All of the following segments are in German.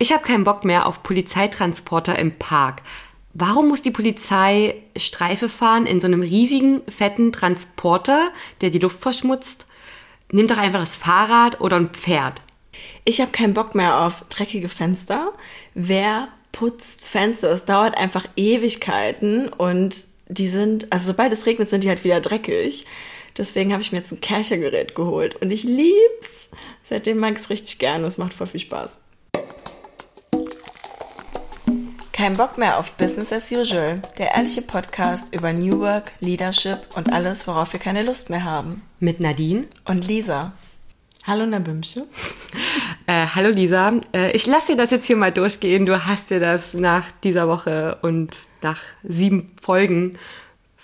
Ich habe keinen Bock mehr auf Polizeitransporter im Park. Warum muss die Polizei Streife fahren in so einem riesigen, fetten Transporter, der die Luft verschmutzt? Nimm doch einfach das Fahrrad oder ein Pferd. Ich habe keinen Bock mehr auf dreckige Fenster. Wer putzt Fenster? Es dauert einfach Ewigkeiten und die sind, also sobald es regnet, sind die halt wieder dreckig. Deswegen habe ich mir jetzt ein Kerchergerät geholt und ich lieb's. Seitdem mag ich es richtig gerne. Es macht voll viel Spaß. Kein Bock mehr auf Business as usual. Der ehrliche Podcast über New Work, Leadership und alles, worauf wir keine Lust mehr haben. Mit Nadine und Lisa. Hallo Nabümche. Äh, hallo Lisa. Äh, ich lasse dir das jetzt hier mal durchgehen. Du hast dir das nach dieser Woche und nach sieben Folgen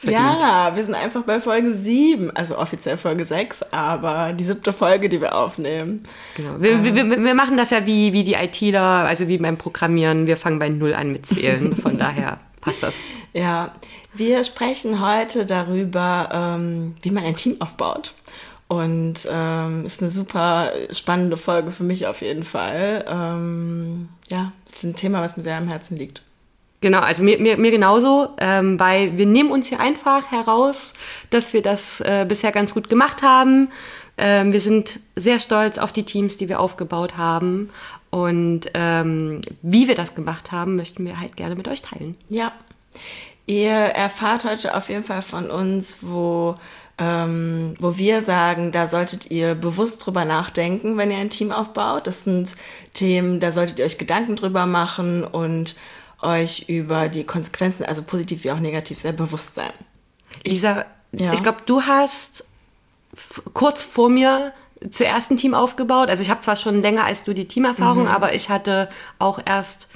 verdient. Ja, wir sind einfach bei Folge 7, also offiziell Folge 6, aber die siebte Folge, die wir aufnehmen. Genau. Wir, ähm. wir, wir, machen das ja wie, wie die ITler, also wie beim Programmieren. Wir fangen bei Null an mit Zählen. Von daher passt das. Ja, wir sprechen heute darüber, ähm, wie man ein Team aufbaut. Und ähm, ist eine super spannende Folge für mich auf jeden Fall. Ähm, ja, ist ein Thema, was mir sehr am Herzen liegt. Genau, also mir, mir, mir genauso, ähm, weil wir nehmen uns hier einfach heraus, dass wir das äh, bisher ganz gut gemacht haben. Ähm, wir sind sehr stolz auf die Teams, die wir aufgebaut haben. Und ähm, wie wir das gemacht haben, möchten wir halt gerne mit euch teilen. Ja. Ihr erfahrt heute auf jeden Fall von uns, wo ähm, wo wir sagen, da solltet ihr bewusst drüber nachdenken, wenn ihr ein Team aufbaut. Das sind Themen, da solltet ihr euch Gedanken drüber machen und euch über die Konsequenzen, also positiv wie auch negativ, sehr bewusst sein. Lisa, ja. ich glaube, du hast kurz vor mir zuerst ein Team aufgebaut. Also ich habe zwar schon länger als du die Teamerfahrung, mhm. aber ich hatte auch erst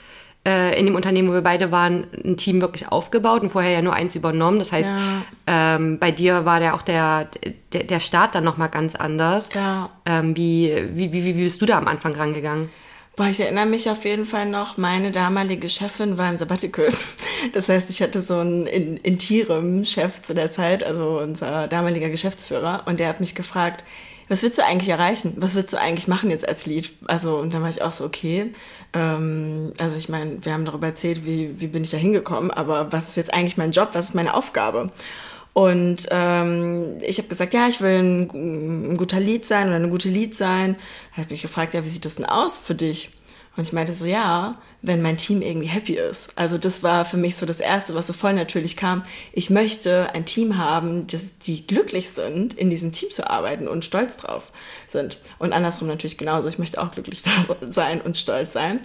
äh, in dem Unternehmen, wo wir beide waren, ein Team wirklich aufgebaut und vorher ja nur eins übernommen. Das heißt, ja. ähm, bei dir war der auch der, der, der Start dann nochmal ganz anders. Ja. Ähm, wie, wie, wie, wie bist du da am Anfang rangegangen? Boah, ich erinnere mich auf jeden Fall noch, meine damalige Chefin war im Sabbatical. Das heißt, ich hatte so einen in, Interim-Chef zu der Zeit, also unser damaliger Geschäftsführer, und der hat mich gefragt, was willst du eigentlich erreichen? Was willst du eigentlich machen jetzt als Lied? Also, und dann war ich auch so, okay. Ähm, also ich meine, wir haben darüber erzählt, wie, wie bin ich da hingekommen, aber was ist jetzt eigentlich mein Job? Was ist meine Aufgabe? Und ähm, ich habe gesagt, ja, ich will ein, ein, guter Lied sein oder eine gute Lied sein. Er hat mich gefragt, ja, wie sieht das denn aus für dich? Und ich meinte so, ja, wenn mein Team irgendwie happy ist. Also das war für mich so das Erste, was so voll natürlich kam. Ich möchte ein Team haben, das, die glücklich sind, in diesem Team zu arbeiten und stolz drauf sind. Und andersrum natürlich genauso. Ich möchte auch glücklich sein und stolz sein.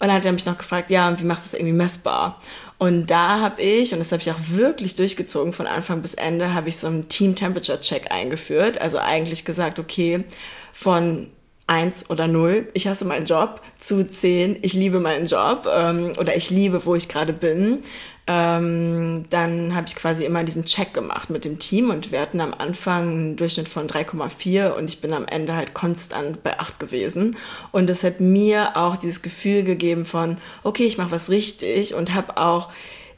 Und dann hat er mich noch gefragt, ja, wie machst du es irgendwie messbar? Und da habe ich, und das habe ich auch wirklich durchgezogen von Anfang bis Ende, habe ich so einen Team Temperature Check eingeführt. Also eigentlich gesagt, okay, von eins oder null, ich hasse meinen Job, zu zehn, ich liebe meinen Job ähm, oder ich liebe, wo ich gerade bin ähm, dann habe ich quasi immer diesen Check gemacht mit dem Team und wir hatten am Anfang einen Durchschnitt von 3,4 und ich bin am Ende halt konstant bei 8 gewesen. Und das hat mir auch dieses Gefühl gegeben von, okay, ich mache was richtig und habe auch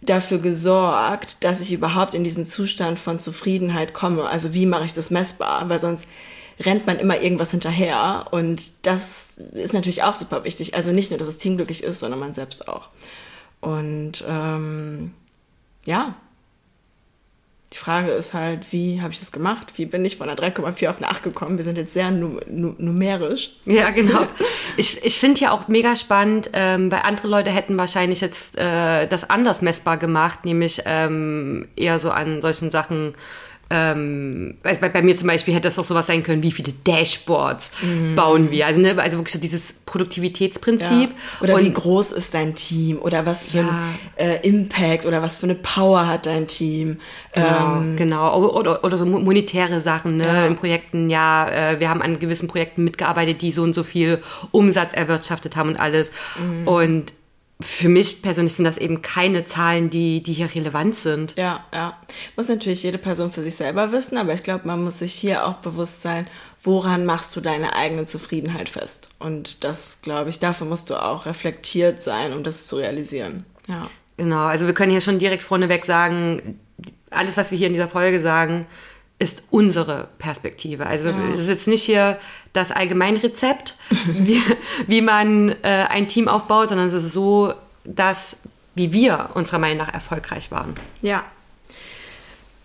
dafür gesorgt, dass ich überhaupt in diesen Zustand von Zufriedenheit komme. Also wie mache ich das messbar? Weil sonst rennt man immer irgendwas hinterher und das ist natürlich auch super wichtig. Also nicht nur, dass das Team glücklich ist, sondern man selbst auch. Und ähm, ja, die Frage ist halt, wie habe ich das gemacht? Wie bin ich von einer 3,4 auf eine 8 gekommen? Wir sind jetzt sehr num num numerisch. Ja, genau. Ich, ich finde ja auch mega spannend, ähm, weil andere Leute hätten wahrscheinlich jetzt äh, das anders messbar gemacht, nämlich ähm, eher so an solchen Sachen ähm, also bei, bei, mir zum Beispiel hätte das auch sowas sein können, wie viele Dashboards mhm. bauen wir. Also, ne, also wirklich so dieses Produktivitätsprinzip. Ja. Oder und, wie groß ist dein Team? Oder was für ja. ein äh, Impact oder was für eine Power hat dein Team? Genau, ähm, genau. Oder, oder, oder, so monetäre Sachen, ne? Ja. In Projekten, ja, äh, wir haben an gewissen Projekten mitgearbeitet, die so und so viel Umsatz erwirtschaftet haben und alles. Mhm. Und für mich persönlich sind das eben keine Zahlen, die, die hier relevant sind. Ja, ja. Muss natürlich jede Person für sich selber wissen, aber ich glaube, man muss sich hier auch bewusst sein, woran machst du deine eigene Zufriedenheit fest? Und das, glaube ich, dafür musst du auch reflektiert sein, um das zu realisieren. Ja. Genau, also wir können hier schon direkt vorneweg sagen, alles, was wir hier in dieser Folge sagen, ist unsere Perspektive. Also ja. es ist jetzt nicht hier das Allgemeinrezept, wie, wie man äh, ein Team aufbaut, sondern es ist so, dass wie wir unserer Meinung nach erfolgreich waren. Ja.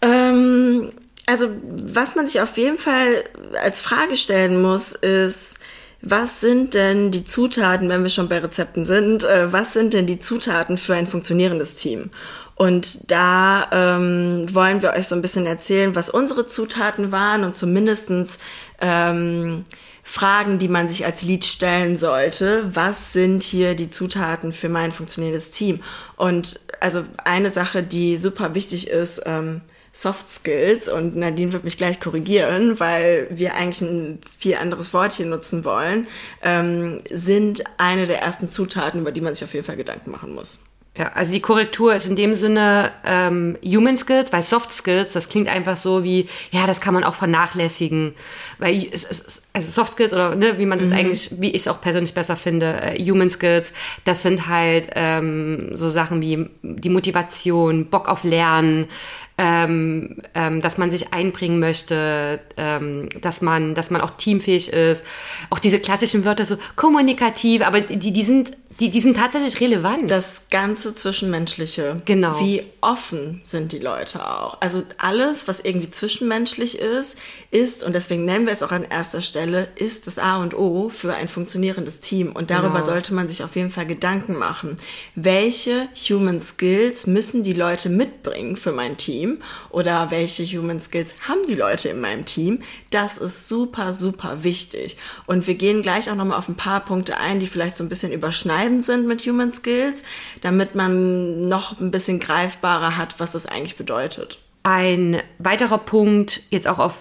Ähm, also was man sich auf jeden Fall als Frage stellen muss, ist, was sind denn die Zutaten, wenn wir schon bei Rezepten sind, äh, was sind denn die Zutaten für ein funktionierendes Team? Und da ähm, wollen wir euch so ein bisschen erzählen, was unsere Zutaten waren und zumindestens ähm, Fragen, die man sich als Lead stellen sollte. Was sind hier die Zutaten für mein funktionierendes Team? Und also eine Sache, die super wichtig ist, ähm, Soft Skills und Nadine wird mich gleich korrigieren, weil wir eigentlich ein viel anderes Wort hier nutzen wollen, ähm, sind eine der ersten Zutaten, über die man sich auf jeden Fall Gedanken machen muss. Ja, also die Korrektur ist in dem Sinne ähm, Human Skills, weil Soft Skills, das klingt einfach so wie, ja, das kann man auch vernachlässigen. Weil es, es, also Soft Skills oder ne, wie man das mhm. eigentlich, wie ich es auch persönlich besser finde, äh, Human Skills, das sind halt ähm, so Sachen wie die Motivation, Bock auf Lernen, ähm, ähm, dass man sich einbringen möchte, ähm, dass man, dass man auch teamfähig ist. Auch diese klassischen Wörter so kommunikativ, aber die, die sind die, die sind tatsächlich relevant. Das ganze Zwischenmenschliche. Genau. Wie offen sind die Leute auch? Also alles, was irgendwie zwischenmenschlich ist, ist, und deswegen nennen wir es auch an erster Stelle, ist das A und O für ein funktionierendes Team. Und darüber genau. sollte man sich auf jeden Fall Gedanken machen. Welche Human Skills müssen die Leute mitbringen für mein Team? Oder welche Human Skills haben die Leute in meinem Team? Das ist super, super wichtig. Und wir gehen gleich auch nochmal auf ein paar Punkte ein, die vielleicht so ein bisschen überschneiden entscheidend sind mit Human Skills, damit man noch ein bisschen greifbarer hat, was das eigentlich bedeutet. Ein weiterer Punkt, jetzt auch auf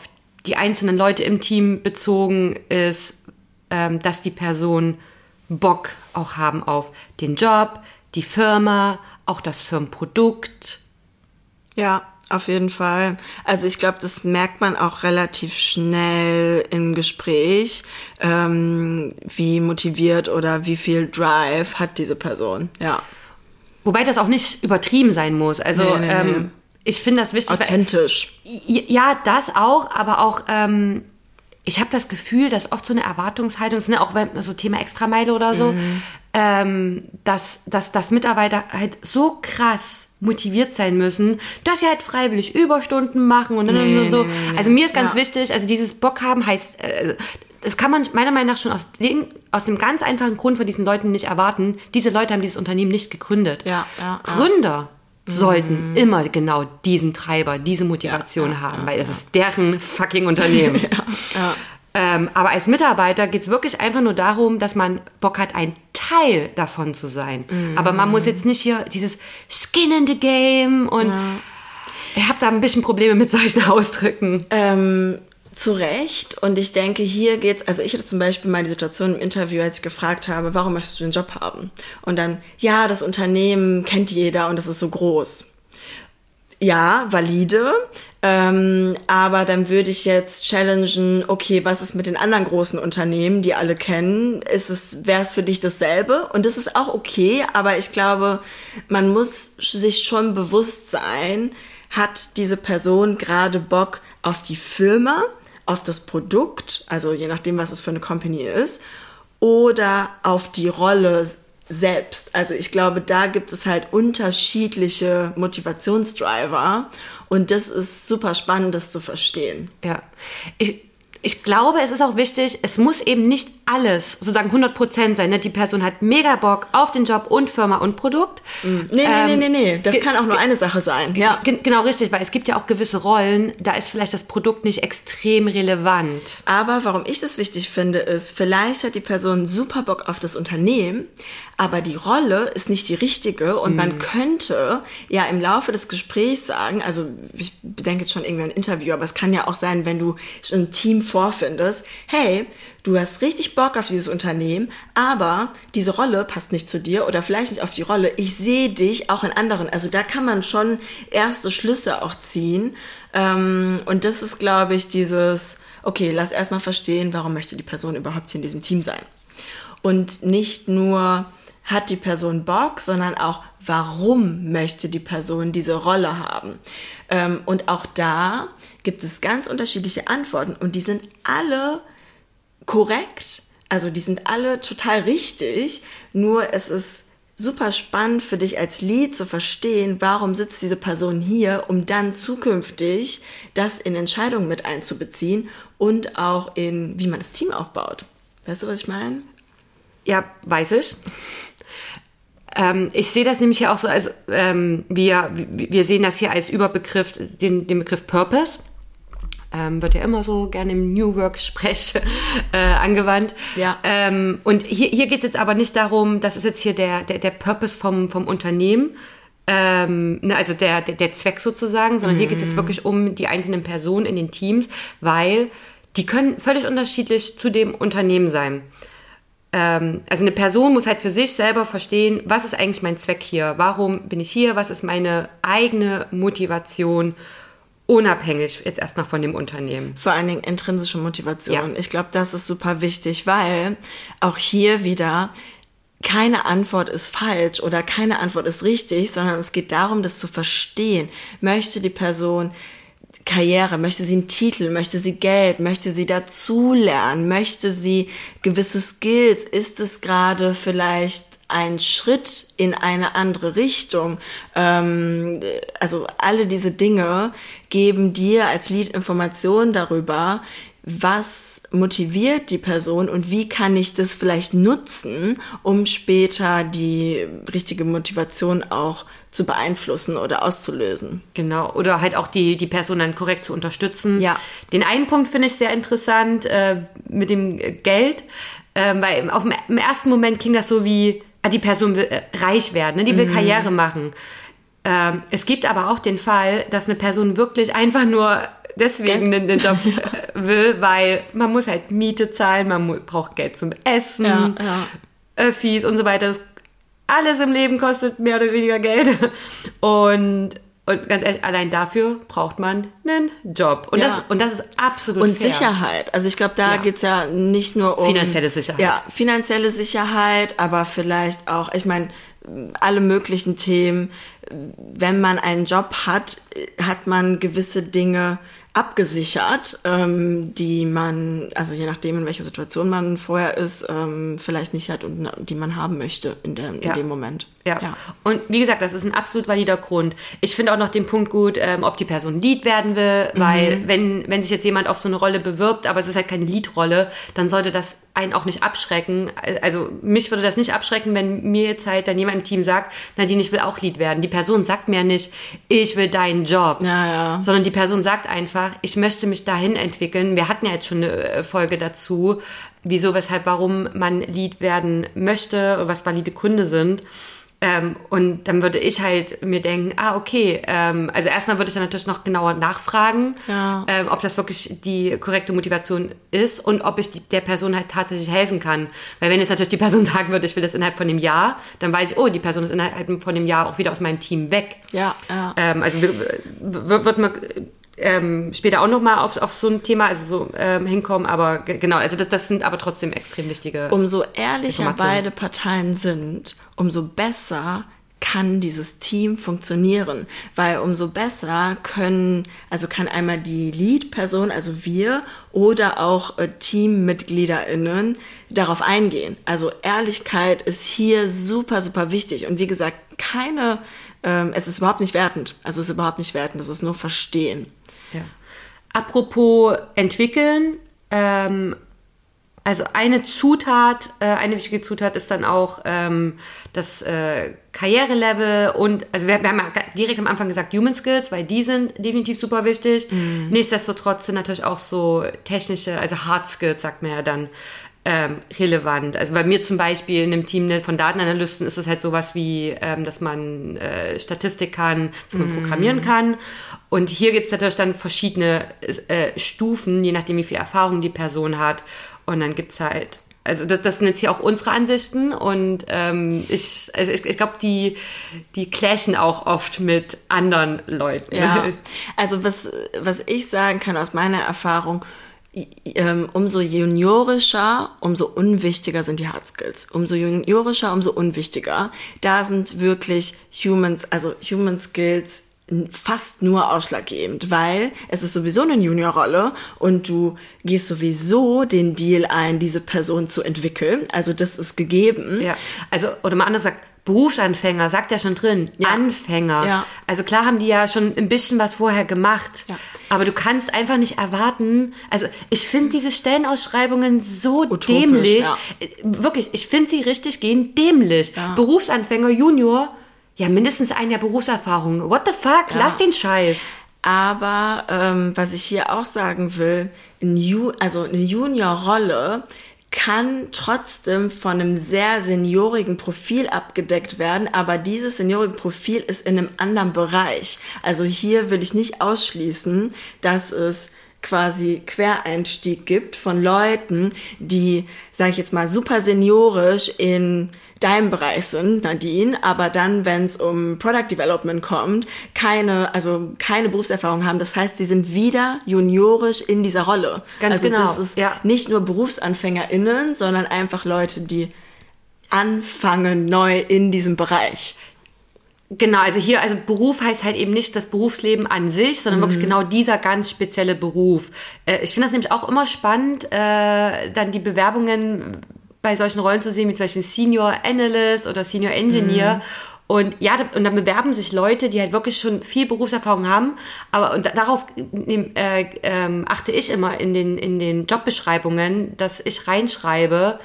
die einzelnen Leute im Team bezogen, ist, ähm, dass die Personen Bock auch haben auf den Job, die Firma, auch das Firmenprodukt. Ja, auf jeden Fall. Also ich glaube, das merkt man auch relativ schnell im Gespräch, ähm, wie motiviert oder wie viel Drive hat diese Person. Ja. Wobei das auch nicht übertrieben sein muss. Also nee, nee, ähm, nee. ich finde das wichtig. Authentisch. Weil, ja, das auch, aber auch ähm, ich habe das Gefühl, dass oft so eine Erwartungshaltung, ist, ne, auch bei so Thema Extrameile oder so, mhm. ähm, dass, dass, dass Mitarbeiter halt so krass motiviert sein müssen, dass sie halt freiwillig Überstunden machen und dann nee, und so. Nee, nee, also mir ist ganz ja. wichtig, also dieses Bock haben heißt, äh, das kann man meiner Meinung nach schon aus dem, aus dem ganz einfachen Grund von diesen Leuten nicht erwarten. Diese Leute haben dieses Unternehmen nicht gegründet. Ja, ja, Gründer sollten mhm. immer genau diesen Treiber, diese Motivation haben, weil es ist deren fucking Unternehmen. ja. Ähm, aber als Mitarbeiter geht es wirklich einfach nur darum, dass man Bock hat, ein Teil davon zu sein. Mhm. Aber man muss jetzt nicht hier dieses Skin in the Game und ja. ich habe da ein bisschen Probleme mit solchen Ausdrücken. Ähm, zu Recht. Und ich denke, hier geht's, also ich hatte zum Beispiel mal die Situation im Interview, als ich gefragt habe, warum möchtest du den Job haben? Und dann, ja, das Unternehmen kennt jeder und es ist so groß. Ja, valide. Ähm, aber dann würde ich jetzt challengen, okay, was ist mit den anderen großen Unternehmen, die alle kennen? Ist es, wäre es für dich dasselbe? Und das ist auch okay, aber ich glaube, man muss sich schon bewusst sein, hat diese Person gerade Bock auf die Firma, auf das Produkt, also je nachdem, was es für eine Company ist, oder auf die Rolle selbst. Also ich glaube, da gibt es halt unterschiedliche Motivationsdriver und das ist super spannend, das zu verstehen. Ja. Ich, ich glaube, es ist auch wichtig, es muss eben nicht alles sozusagen 100% sein. Ne? Die Person hat mega Bock auf den Job und Firma und Produkt. Mhm. Nee, ähm, nee, nee, nee, nee. Das kann auch nur eine Sache sein. Ja. Genau, richtig, weil es gibt ja auch gewisse Rollen, da ist vielleicht das Produkt nicht extrem relevant. Aber warum ich das wichtig finde, ist, vielleicht hat die Person super Bock auf das Unternehmen, aber die Rolle ist nicht die richtige und mhm. man könnte ja im Laufe des Gesprächs sagen, also ich bedenke jetzt schon irgendwie ein Interview, aber es kann ja auch sein, wenn du ein Team vorfindest, hey, du hast richtig Bock auf dieses Unternehmen, aber diese Rolle passt nicht zu dir oder vielleicht nicht auf die Rolle. Ich sehe dich auch in anderen. Also da kann man schon erste Schlüsse auch ziehen. Ähm, und das ist, glaube ich, dieses, okay, lass erstmal verstehen, warum möchte die Person überhaupt hier in diesem Team sein. Und nicht nur, hat die Person Bock, sondern auch, warum möchte die Person diese Rolle haben. Ähm, und auch da gibt es ganz unterschiedliche Antworten und die sind alle korrekt, also die sind alle total richtig, nur es ist super spannend für dich als Lied zu verstehen, warum sitzt diese Person hier, um dann zukünftig das in Entscheidungen mit einzubeziehen und auch in, wie man das Team aufbaut. Weißt du, was ich meine? Ja, weiß ich. Ähm, ich sehe das nämlich hier auch so als, ähm, wir, wir sehen das hier als Überbegriff, den, den Begriff Purpose ähm, wird ja immer so gerne im New Work-Sprech äh, angewandt. Ja. Ähm, und hier, hier geht es jetzt aber nicht darum, das ist jetzt hier der, der, der Purpose vom, vom Unternehmen, ähm, ne, also der, der, der Zweck sozusagen, sondern mhm. hier geht es jetzt wirklich um die einzelnen Personen in den Teams, weil die können völlig unterschiedlich zu dem Unternehmen sein. Ähm, also eine Person muss halt für sich selber verstehen, was ist eigentlich mein Zweck hier? Warum bin ich hier? Was ist meine eigene Motivation? Unabhängig jetzt erstmal von dem Unternehmen. Vor allen Dingen intrinsische Motivation. Ja. Ich glaube, das ist super wichtig, weil auch hier wieder keine Antwort ist falsch oder keine Antwort ist richtig, sondern es geht darum, das zu verstehen. Möchte die Person Karriere, möchte sie einen Titel, möchte sie Geld, möchte sie dazulernen, möchte sie gewisse Skills, ist es gerade vielleicht ein Schritt in eine andere Richtung. Ähm, also alle diese Dinge geben dir als Lied Informationen darüber, was motiviert die Person und wie kann ich das vielleicht nutzen, um später die richtige Motivation auch zu beeinflussen oder auszulösen. Genau, oder halt auch die, die Person dann korrekt zu unterstützen. Ja. Den einen Punkt finde ich sehr interessant äh, mit dem Geld, äh, weil auf dem, im ersten Moment klingt das so wie, die Person will äh, reich werden, ne? die will mhm. Karriere machen. Ähm, es gibt aber auch den Fall, dass eine Person wirklich einfach nur deswegen den, den, Job äh, will, weil man muss halt Miete zahlen, man muss, braucht Geld zum Essen, ja, ja. Öffis und so weiter. Das, alles im Leben kostet mehr oder weniger Geld. Und und ganz ehrlich, allein dafür braucht man einen Job. Und, ja. das, und das ist absolut Und fair. Sicherheit. Also ich glaube, da ja. geht's ja nicht nur um... Finanzielle Sicherheit. Ja, finanzielle Sicherheit, aber vielleicht auch, ich meine, alle möglichen Themen. Wenn man einen Job hat, hat man gewisse Dinge abgesichert, ähm, die man, also je nachdem, in welcher Situation man vorher ist, ähm, vielleicht nicht hat und die man haben möchte in, der, in ja. dem Moment. Ja. ja. Und wie gesagt, das ist ein absolut valider Grund. Ich finde auch noch den Punkt gut, ähm, ob die Person Lead werden will, mhm. weil wenn, wenn sich jetzt jemand auf so eine Rolle bewirbt, aber es ist halt keine Lead-Rolle, dann sollte das einen auch nicht abschrecken. Also mich würde das nicht abschrecken, wenn mir jetzt halt dann jemand im Team sagt, Nadine, ich will auch Lead werden. Die Person sagt mir nicht, ich will deinen Job, ja, ja. sondern die Person sagt einfach, ich möchte mich dahin entwickeln. Wir hatten ja jetzt schon eine äh, Folge dazu, wieso, weshalb, warum man Lead werden möchte, was valide Kunde sind. Ähm, und dann würde ich halt mir denken, ah, okay, ähm, also erstmal würde ich dann natürlich noch genauer nachfragen, ja. ähm, ob das wirklich die korrekte Motivation ist und ob ich die, der Person halt tatsächlich helfen kann. Weil wenn jetzt natürlich die Person sagen würde, ich will das innerhalb von dem Jahr, dann weiß ich, oh, die Person ist innerhalb von dem Jahr auch wieder aus meinem Team weg. Ja, ja. Ähm, also wird man ähm, später auch nochmal auf, auf so ein Thema also so ähm, hinkommen, aber genau, also das, das sind aber trotzdem extrem wichtige. Umso ehrlicher beide Parteien sind, umso besser kann dieses Team funktionieren, weil umso besser können, also kann einmal die Lead-Person, also wir oder auch äh, TeammitgliederInnen darauf eingehen. Also Ehrlichkeit ist hier super, super wichtig und wie gesagt, keine, ähm, es ist überhaupt nicht wertend, also es ist überhaupt nicht wertend, es ist nur verstehen. Ja. Apropos entwickeln, ähm, also eine Zutat, äh, eine wichtige Zutat ist dann auch ähm, das äh, Karrierelevel und also wir, wir haben ja direkt am Anfang gesagt Human Skills, weil die sind definitiv super wichtig. Mhm. Nichtsdestotrotz sind natürlich auch so technische, also Hard Skills sagt man ja dann ähm, relevant. Also bei mir zum Beispiel in einem Team von Datenanalysten ist es halt sowas wie, ähm, dass man äh, Statistik kann, dass man mm. programmieren kann. Und hier gibt es natürlich dann verschiedene äh, Stufen, je nachdem, wie viel Erfahrung die Person hat. Und dann gibt's halt also das, das sind jetzt hier auch unsere Ansichten und ähm, ich, also ich, ich glaube, die, die clashen auch oft mit anderen Leuten. Ja, also was, was ich sagen kann aus meiner Erfahrung, umso juniorischer, umso unwichtiger sind die Hard Skills. Umso juniorischer, umso unwichtiger. Da sind wirklich Humans, also Human Skills fast nur ausschlaggebend, weil es ist sowieso eine Juniorrolle und du gehst sowieso den Deal ein, diese Person zu entwickeln. Also das ist gegeben. Ja, also oder mal anders sagt, Berufsanfänger, sagt ja schon drin, ja. Anfänger. Ja. Also klar haben die ja schon ein bisschen was vorher gemacht, ja. aber du kannst einfach nicht erwarten. Also ich finde diese Stellenausschreibungen so Utopisch, dämlich. Ja. Wirklich, ich finde sie richtig gehen dämlich. Berufsanfänger, Junior, ja mindestens ein Jahr Berufserfahrung. What the fuck? Lass den Scheiß. Aber ähm, was ich hier auch sagen will, ein Ju also eine Juniorrolle kann trotzdem von einem sehr seniorigen Profil abgedeckt werden, aber dieses seniorige Profil ist in einem anderen Bereich. Also hier will ich nicht ausschließen, dass es quasi Quereinstieg gibt von Leuten, die, sage ich jetzt mal, super seniorisch in deinem Bereich sind, Nadine, aber dann, wenn es um Product Development kommt, keine, also keine Berufserfahrung haben. Das heißt, sie sind wieder juniorisch in dieser Rolle. Ganz also genau. Das ist ja. nicht nur BerufsanfängerInnen, sondern einfach Leute, die anfangen neu in diesem Bereich. Genau, also hier, also Beruf heißt halt eben nicht das Berufsleben an sich, sondern mhm. wirklich genau dieser ganz spezielle Beruf. Äh, ich finde das nämlich auch immer spannend, äh, dann die Bewerbungen bei solchen Rollen zu sehen, wie zum Beispiel Senior Analyst oder Senior Engineer. Mhm. Und ja, und dann bewerben sich Leute, die halt wirklich schon viel Berufserfahrung haben. Aber und darauf äh, äh, achte ich immer in den, in den Jobbeschreibungen, dass ich reinschreibe,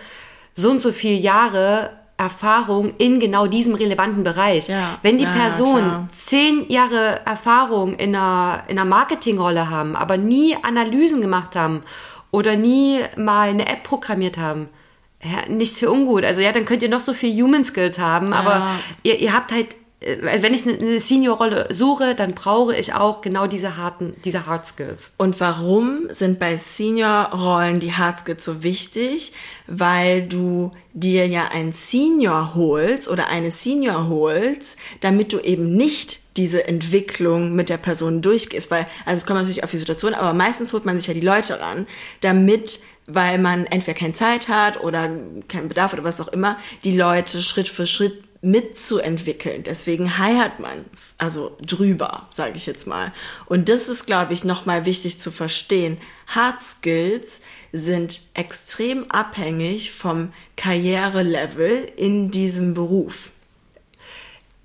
so und so viele Jahre Erfahrung in genau diesem relevanten Bereich. Ja, Wenn die ja, Person klar. zehn Jahre Erfahrung in einer, in einer Marketingrolle haben, aber nie Analysen gemacht haben oder nie mal eine App programmiert haben, ja, nichts für ungut. Also ja, dann könnt ihr noch so viel Human Skills haben, aber ja. ihr, ihr habt halt äh, wenn ich eine Senior-Rolle suche, dann brauche ich auch genau diese harten, diese Hard Skills. Und warum sind bei Senior-Rollen die Hard Skills so wichtig? Weil du dir ja ein Senior holst oder eine Senior holst, damit du eben nicht diese Entwicklung mit der Person durchgehst. Weil, also es kommt natürlich auf die Situation, aber meistens holt man sich ja die Leute ran, damit weil man entweder keine Zeit hat oder keinen Bedarf oder was auch immer, die Leute Schritt für Schritt mitzuentwickeln. Deswegen heiert man also drüber, sage ich jetzt mal. Und das ist, glaube ich, nochmal wichtig zu verstehen. Hard Skills sind extrem abhängig vom Karrierelevel in diesem Beruf.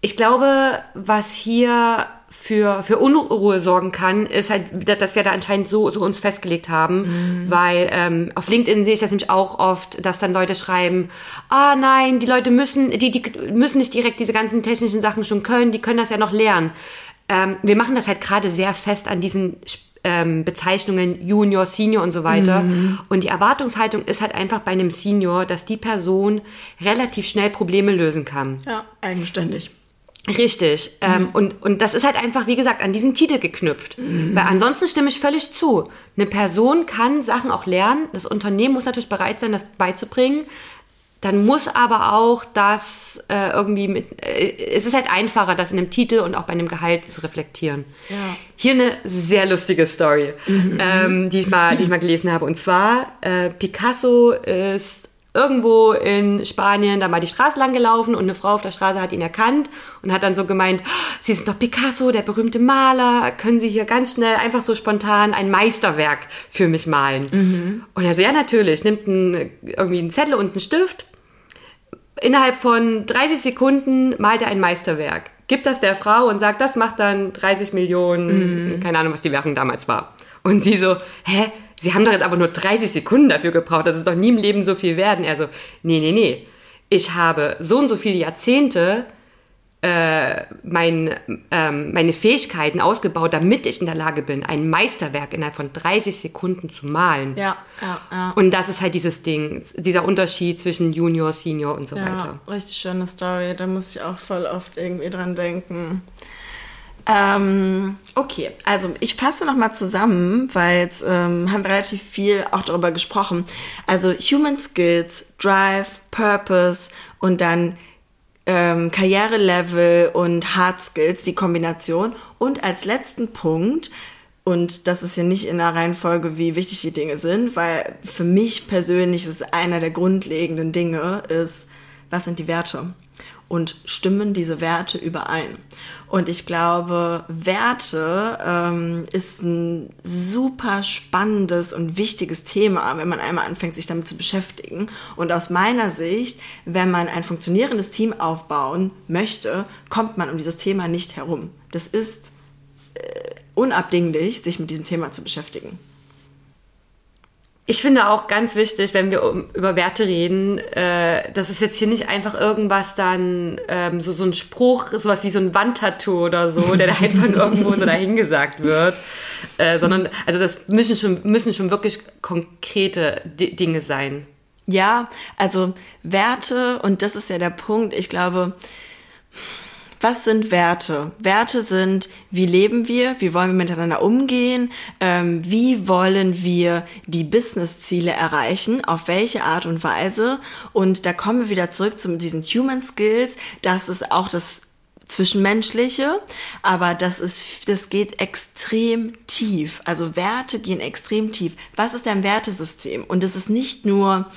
Ich glaube, was hier für, für Unruhe sorgen kann, ist halt, dass wir da anscheinend so, so uns festgelegt haben, mhm. weil ähm, auf LinkedIn sehe ich das nämlich auch oft, dass dann Leute schreiben, ah nein, die Leute müssen, die, die müssen nicht direkt diese ganzen technischen Sachen schon können, die können das ja noch lernen. Ähm, wir machen das halt gerade sehr fest an diesen ähm, Bezeichnungen Junior, Senior und so weiter. Mhm. Und die Erwartungshaltung ist halt einfach bei einem Senior, dass die Person relativ schnell Probleme lösen kann. Ja, eigenständig. Richtig. Ähm, mhm. und, und das ist halt einfach, wie gesagt, an diesen Titel geknüpft. Mhm. Weil ansonsten stimme ich völlig zu. Eine Person kann Sachen auch lernen. Das Unternehmen muss natürlich bereit sein, das beizubringen. Dann muss aber auch das äh, irgendwie mit. Äh, es ist halt einfacher, das in einem Titel und auch bei einem Gehalt zu reflektieren. Ja. Hier eine sehr lustige Story, mhm. ähm, die, ich mal, die ich mal gelesen habe. Und zwar, äh, Picasso ist irgendwo in Spanien da mal die Straße lang gelaufen und eine Frau auf der Straße hat ihn erkannt und hat dann so gemeint, Sie sind doch Picasso, der berühmte Maler, können Sie hier ganz schnell einfach so spontan ein Meisterwerk für mich malen? Mhm. Und er so, ja natürlich, nimmt einen, irgendwie einen Zettel und einen Stift, innerhalb von 30 Sekunden malt er ein Meisterwerk, gibt das der Frau und sagt, das macht dann 30 Millionen, mhm. keine Ahnung, was die Währung damals war. Und sie so, hä, Sie haben doch jetzt aber nur 30 Sekunden dafür gebraucht, das ist doch nie im Leben so viel werden. Er so, nee, nee, nee. Ich habe so und so viele Jahrzehnte äh, mein, ähm, meine Fähigkeiten ausgebaut, damit ich in der Lage bin, ein Meisterwerk innerhalb von 30 Sekunden zu malen. Ja, ja, ja. Und das ist halt dieses Ding, dieser Unterschied zwischen Junior, Senior und so ja, weiter. Richtig schöne Story, da muss ich auch voll oft irgendwie dran denken. Ähm, okay, also ich fasse nochmal zusammen, weil jetzt ähm, haben wir relativ viel auch darüber gesprochen. Also Human Skills, Drive, Purpose und dann ähm, Karrierelevel und Hard Skills, die Kombination. Und als letzten Punkt Und das ist ja nicht in der Reihenfolge, wie wichtig die Dinge sind, weil für mich persönlich ist einer der grundlegenden Dinge, ist, was sind die Werte? Und stimmen diese Werte überein? Und ich glaube, Werte ähm, ist ein super spannendes und wichtiges Thema, wenn man einmal anfängt, sich damit zu beschäftigen. Und aus meiner Sicht, wenn man ein funktionierendes Team aufbauen möchte, kommt man um dieses Thema nicht herum. Das ist äh, unabdinglich, sich mit diesem Thema zu beschäftigen. Ich finde auch ganz wichtig, wenn wir um, über Werte reden, äh, dass es jetzt hier nicht einfach irgendwas dann, ähm, so, so ein Spruch, sowas wie so ein Wandtattoo oder so, der da einfach nur irgendwo so dahingesagt wird, äh, sondern, also das müssen schon, müssen schon wirklich konkrete D Dinge sein. Ja, also Werte, und das ist ja der Punkt, ich glaube, was sind Werte? Werte sind, wie leben wir, wie wollen wir miteinander umgehen, ähm, wie wollen wir die Business-Ziele erreichen, auf welche Art und Weise. Und da kommen wir wieder zurück zu diesen Human Skills. Das ist auch das Zwischenmenschliche, aber das ist, das geht extrem tief. Also Werte gehen extrem tief. Was ist dein Wertesystem? Und es ist nicht nur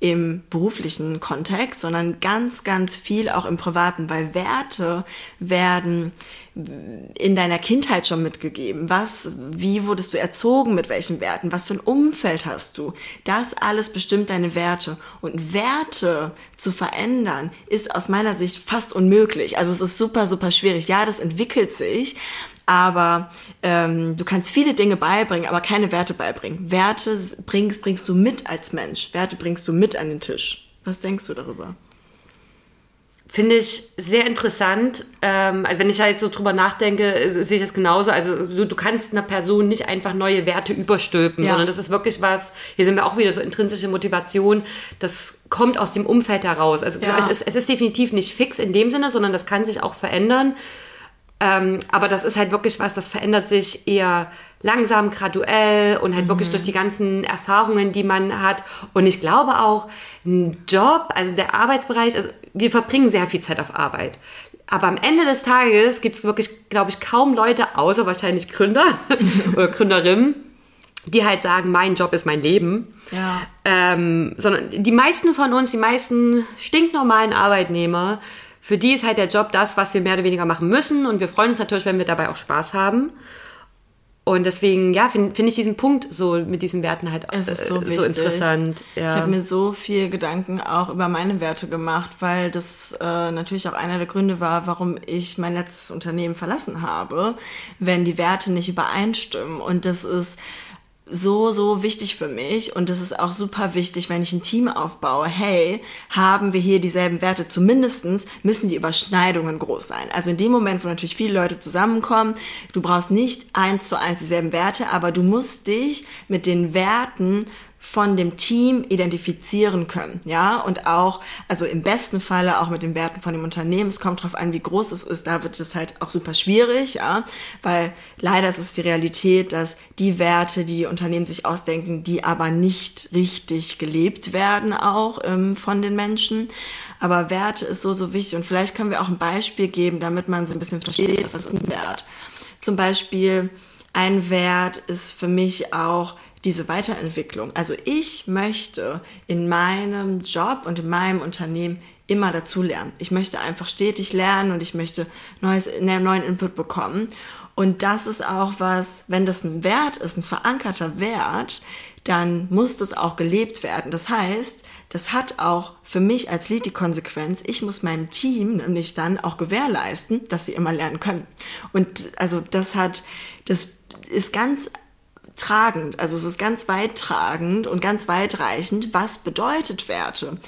im beruflichen Kontext, sondern ganz, ganz viel auch im privaten, weil Werte werden in deiner Kindheit schon mitgegeben? Was, wie wurdest du erzogen mit welchen Werten? Was für ein Umfeld hast du? Das alles bestimmt deine Werte. Und Werte zu verändern ist aus meiner Sicht fast unmöglich. Also es ist super, super schwierig. Ja, das entwickelt sich, aber ähm, du kannst viele Dinge beibringen, aber keine Werte beibringen. Werte bringst, bringst du mit als Mensch. Werte bringst du mit an den Tisch. Was denkst du darüber? Finde ich sehr interessant. Ähm, also wenn ich jetzt so drüber nachdenke, sehe ich das genauso. Also du, du kannst einer Person nicht einfach neue Werte überstülpen, ja. sondern das ist wirklich was, hier sind wir auch wieder so intrinsische Motivation, das kommt aus dem Umfeld heraus. Also ja. es, ist, es ist definitiv nicht fix in dem Sinne, sondern das kann sich auch verändern. Ähm, aber das ist halt wirklich was, das verändert sich eher langsam, graduell und halt mhm. wirklich durch die ganzen Erfahrungen, die man hat. Und ich glaube auch, ein Job, also der Arbeitsbereich, also wir verbringen sehr viel Zeit auf Arbeit. Aber am Ende des Tages gibt es wirklich, glaube ich, kaum Leute, außer wahrscheinlich Gründer oder Gründerinnen, die halt sagen, mein Job ist mein Leben. Ja. Ähm, sondern die meisten von uns, die meisten stinknormalen Arbeitnehmer, für die ist halt der Job das, was wir mehr oder weniger machen müssen. Und wir freuen uns natürlich, wenn wir dabei auch Spaß haben. Und deswegen, ja, finde find ich diesen Punkt so mit diesen Werten halt es ist so, äh, so interessant. Ja. Ich habe mir so viel Gedanken auch über meine Werte gemacht, weil das äh, natürlich auch einer der Gründe war, warum ich mein letztes Unternehmen verlassen habe, wenn die Werte nicht übereinstimmen. Und das ist so, so wichtig für mich und es ist auch super wichtig, wenn ich ein Team aufbaue. Hey, haben wir hier dieselben Werte? Zumindestens müssen die Überschneidungen groß sein. Also in dem Moment, wo natürlich viele Leute zusammenkommen, du brauchst nicht eins zu eins dieselben Werte, aber du musst dich mit den Werten von dem Team identifizieren können, ja, und auch, also im besten Falle auch mit den Werten von dem Unternehmen. Es kommt drauf an, wie groß es ist. Da wird es halt auch super schwierig, ja, weil leider ist es die Realität, dass die Werte, die, die Unternehmen sich ausdenken, die aber nicht richtig gelebt werden auch ähm, von den Menschen. Aber Werte ist so, so wichtig und vielleicht können wir auch ein Beispiel geben, damit man so ein bisschen versteht, was ist ein Wert. Zum Beispiel ein Wert ist für mich auch, diese Weiterentwicklung. Also ich möchte in meinem Job und in meinem Unternehmen immer dazu lernen. Ich möchte einfach stetig lernen und ich möchte neues, ne, neuen Input bekommen. Und das ist auch was, wenn das ein Wert ist, ein verankerter Wert, dann muss das auch gelebt werden. Das heißt, das hat auch für mich als Lead die Konsequenz, ich muss meinem Team nämlich dann auch gewährleisten, dass sie immer lernen können. Und also das hat, das ist ganz tragend, also es ist ganz weit tragend und ganz weitreichend, was bedeutet Werte.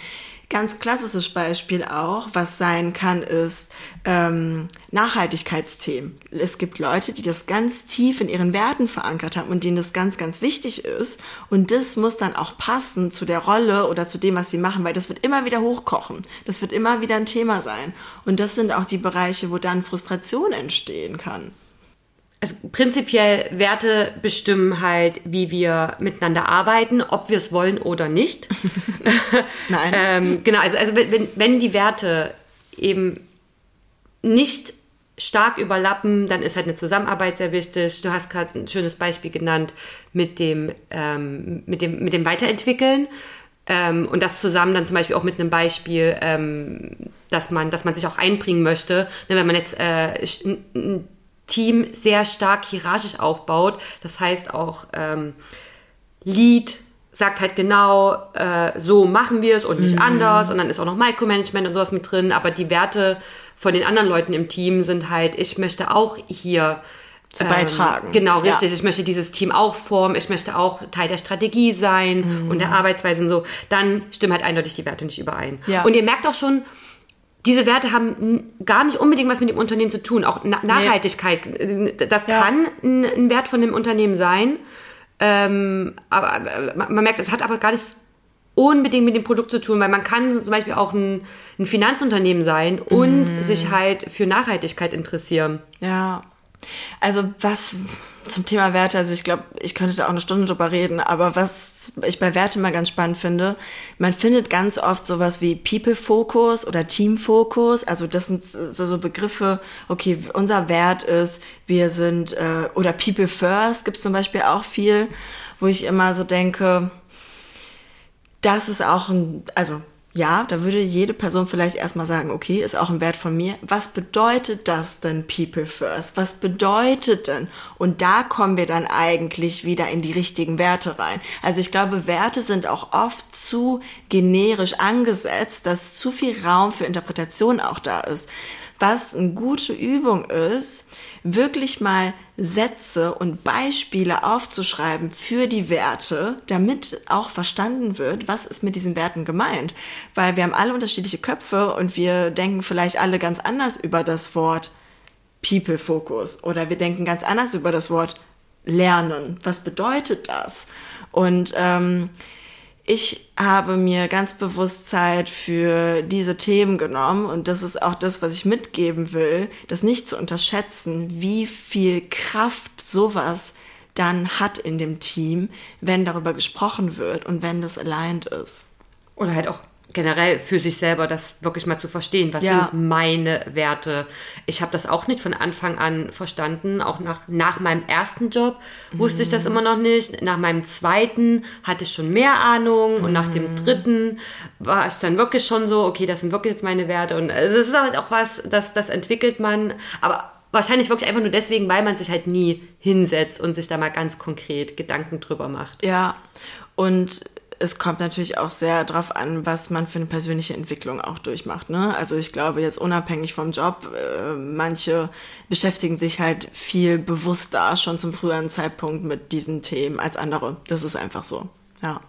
Ganz klassisches Beispiel auch, was sein kann, ist ähm, Nachhaltigkeitsthemen. Es gibt Leute, die das ganz tief in ihren Werten verankert haben und denen das ganz, ganz wichtig ist. Und das muss dann auch passen zu der Rolle oder zu dem, was sie machen, weil das wird immer wieder hochkochen. Das wird immer wieder ein Thema sein. Und das sind auch die Bereiche, wo dann Frustration entstehen kann also prinzipiell Werte bestimmen halt, wie wir miteinander arbeiten, ob wir es wollen oder nicht. Nein. ähm, genau, also, also wenn, wenn die Werte eben nicht stark überlappen, dann ist halt eine Zusammenarbeit sehr wichtig. Du hast gerade ein schönes Beispiel genannt mit dem, ähm, mit dem, mit dem Weiterentwickeln. Ähm, und das zusammen dann zum Beispiel auch mit einem Beispiel, ähm, dass man, dass man sich auch einbringen möchte. Ne, wenn man jetzt äh, ein Team sehr stark hierarchisch aufbaut, das heißt auch ähm, Lead sagt halt genau, äh, so machen wir es und nicht mhm. anders. Und dann ist auch noch Micromanagement und sowas mit drin. Aber die Werte von den anderen Leuten im Team sind halt, ich möchte auch hier zu ähm, beitragen. Genau, richtig. Ja. Ich möchte dieses Team auch formen. Ich möchte auch Teil der Strategie sein mhm. und der Arbeitsweise und so. Dann stimmen halt eindeutig die Werte nicht überein. Ja. Und ihr merkt auch schon, diese Werte haben gar nicht unbedingt was mit dem Unternehmen zu tun. Auch Na Nachhaltigkeit, nee. das ja. kann ein, Wert von dem Unternehmen sein. Ähm, aber äh, man merkt, es hat aber gar nichts unbedingt mit dem Produkt zu tun, weil man kann zum Beispiel auch ein, ein Finanzunternehmen sein und mm. sich halt für Nachhaltigkeit interessieren. Ja. Also was zum Thema Werte, also ich glaube, ich könnte da auch eine Stunde drüber reden, aber was ich bei Werte mal ganz spannend finde, man findet ganz oft sowas wie People-Focus oder Team-Focus, also das sind so, so Begriffe, okay, unser Wert ist, wir sind, äh, oder People First gibt es zum Beispiel auch viel, wo ich immer so denke, das ist auch ein, also ja, da würde jede Person vielleicht erstmal sagen, okay, ist auch ein Wert von mir. Was bedeutet das denn People First? Was bedeutet denn? Und da kommen wir dann eigentlich wieder in die richtigen Werte rein. Also ich glaube, Werte sind auch oft zu generisch angesetzt, dass zu viel Raum für Interpretation auch da ist. Was eine gute Übung ist, wirklich mal Sätze und Beispiele aufzuschreiben für die Werte, damit auch verstanden wird, was ist mit diesen Werten gemeint. Weil wir haben alle unterschiedliche Köpfe und wir denken vielleicht alle ganz anders über das Wort People Focus oder wir denken ganz anders über das Wort Lernen. Was bedeutet das? Und ähm, ich habe mir ganz bewusst Zeit für diese Themen genommen und das ist auch das, was ich mitgeben will, das nicht zu unterschätzen, wie viel Kraft sowas dann hat in dem Team, wenn darüber gesprochen wird und wenn das aligned ist. Oder halt auch generell für sich selber das wirklich mal zu verstehen. Was ja. sind meine Werte? Ich habe das auch nicht von Anfang an verstanden. Auch nach, nach meinem ersten Job wusste mhm. ich das mhm. immer noch nicht. Nach meinem zweiten hatte ich schon mehr Ahnung. Mhm. Und nach dem mhm. dritten war ich dann wirklich schon so, okay, das sind wirklich jetzt meine Werte. Und es ist halt auch was, das, das entwickelt man. Aber wahrscheinlich wirklich einfach nur deswegen, weil man sich halt nie hinsetzt und sich da mal ganz konkret Gedanken drüber macht. Ja. Und es kommt natürlich auch sehr darauf an, was man für eine persönliche Entwicklung auch durchmacht. Ne? Also ich glaube jetzt unabhängig vom Job, äh, manche beschäftigen sich halt viel bewusster schon zum früheren Zeitpunkt mit diesen Themen als andere. Das ist einfach so. Ja.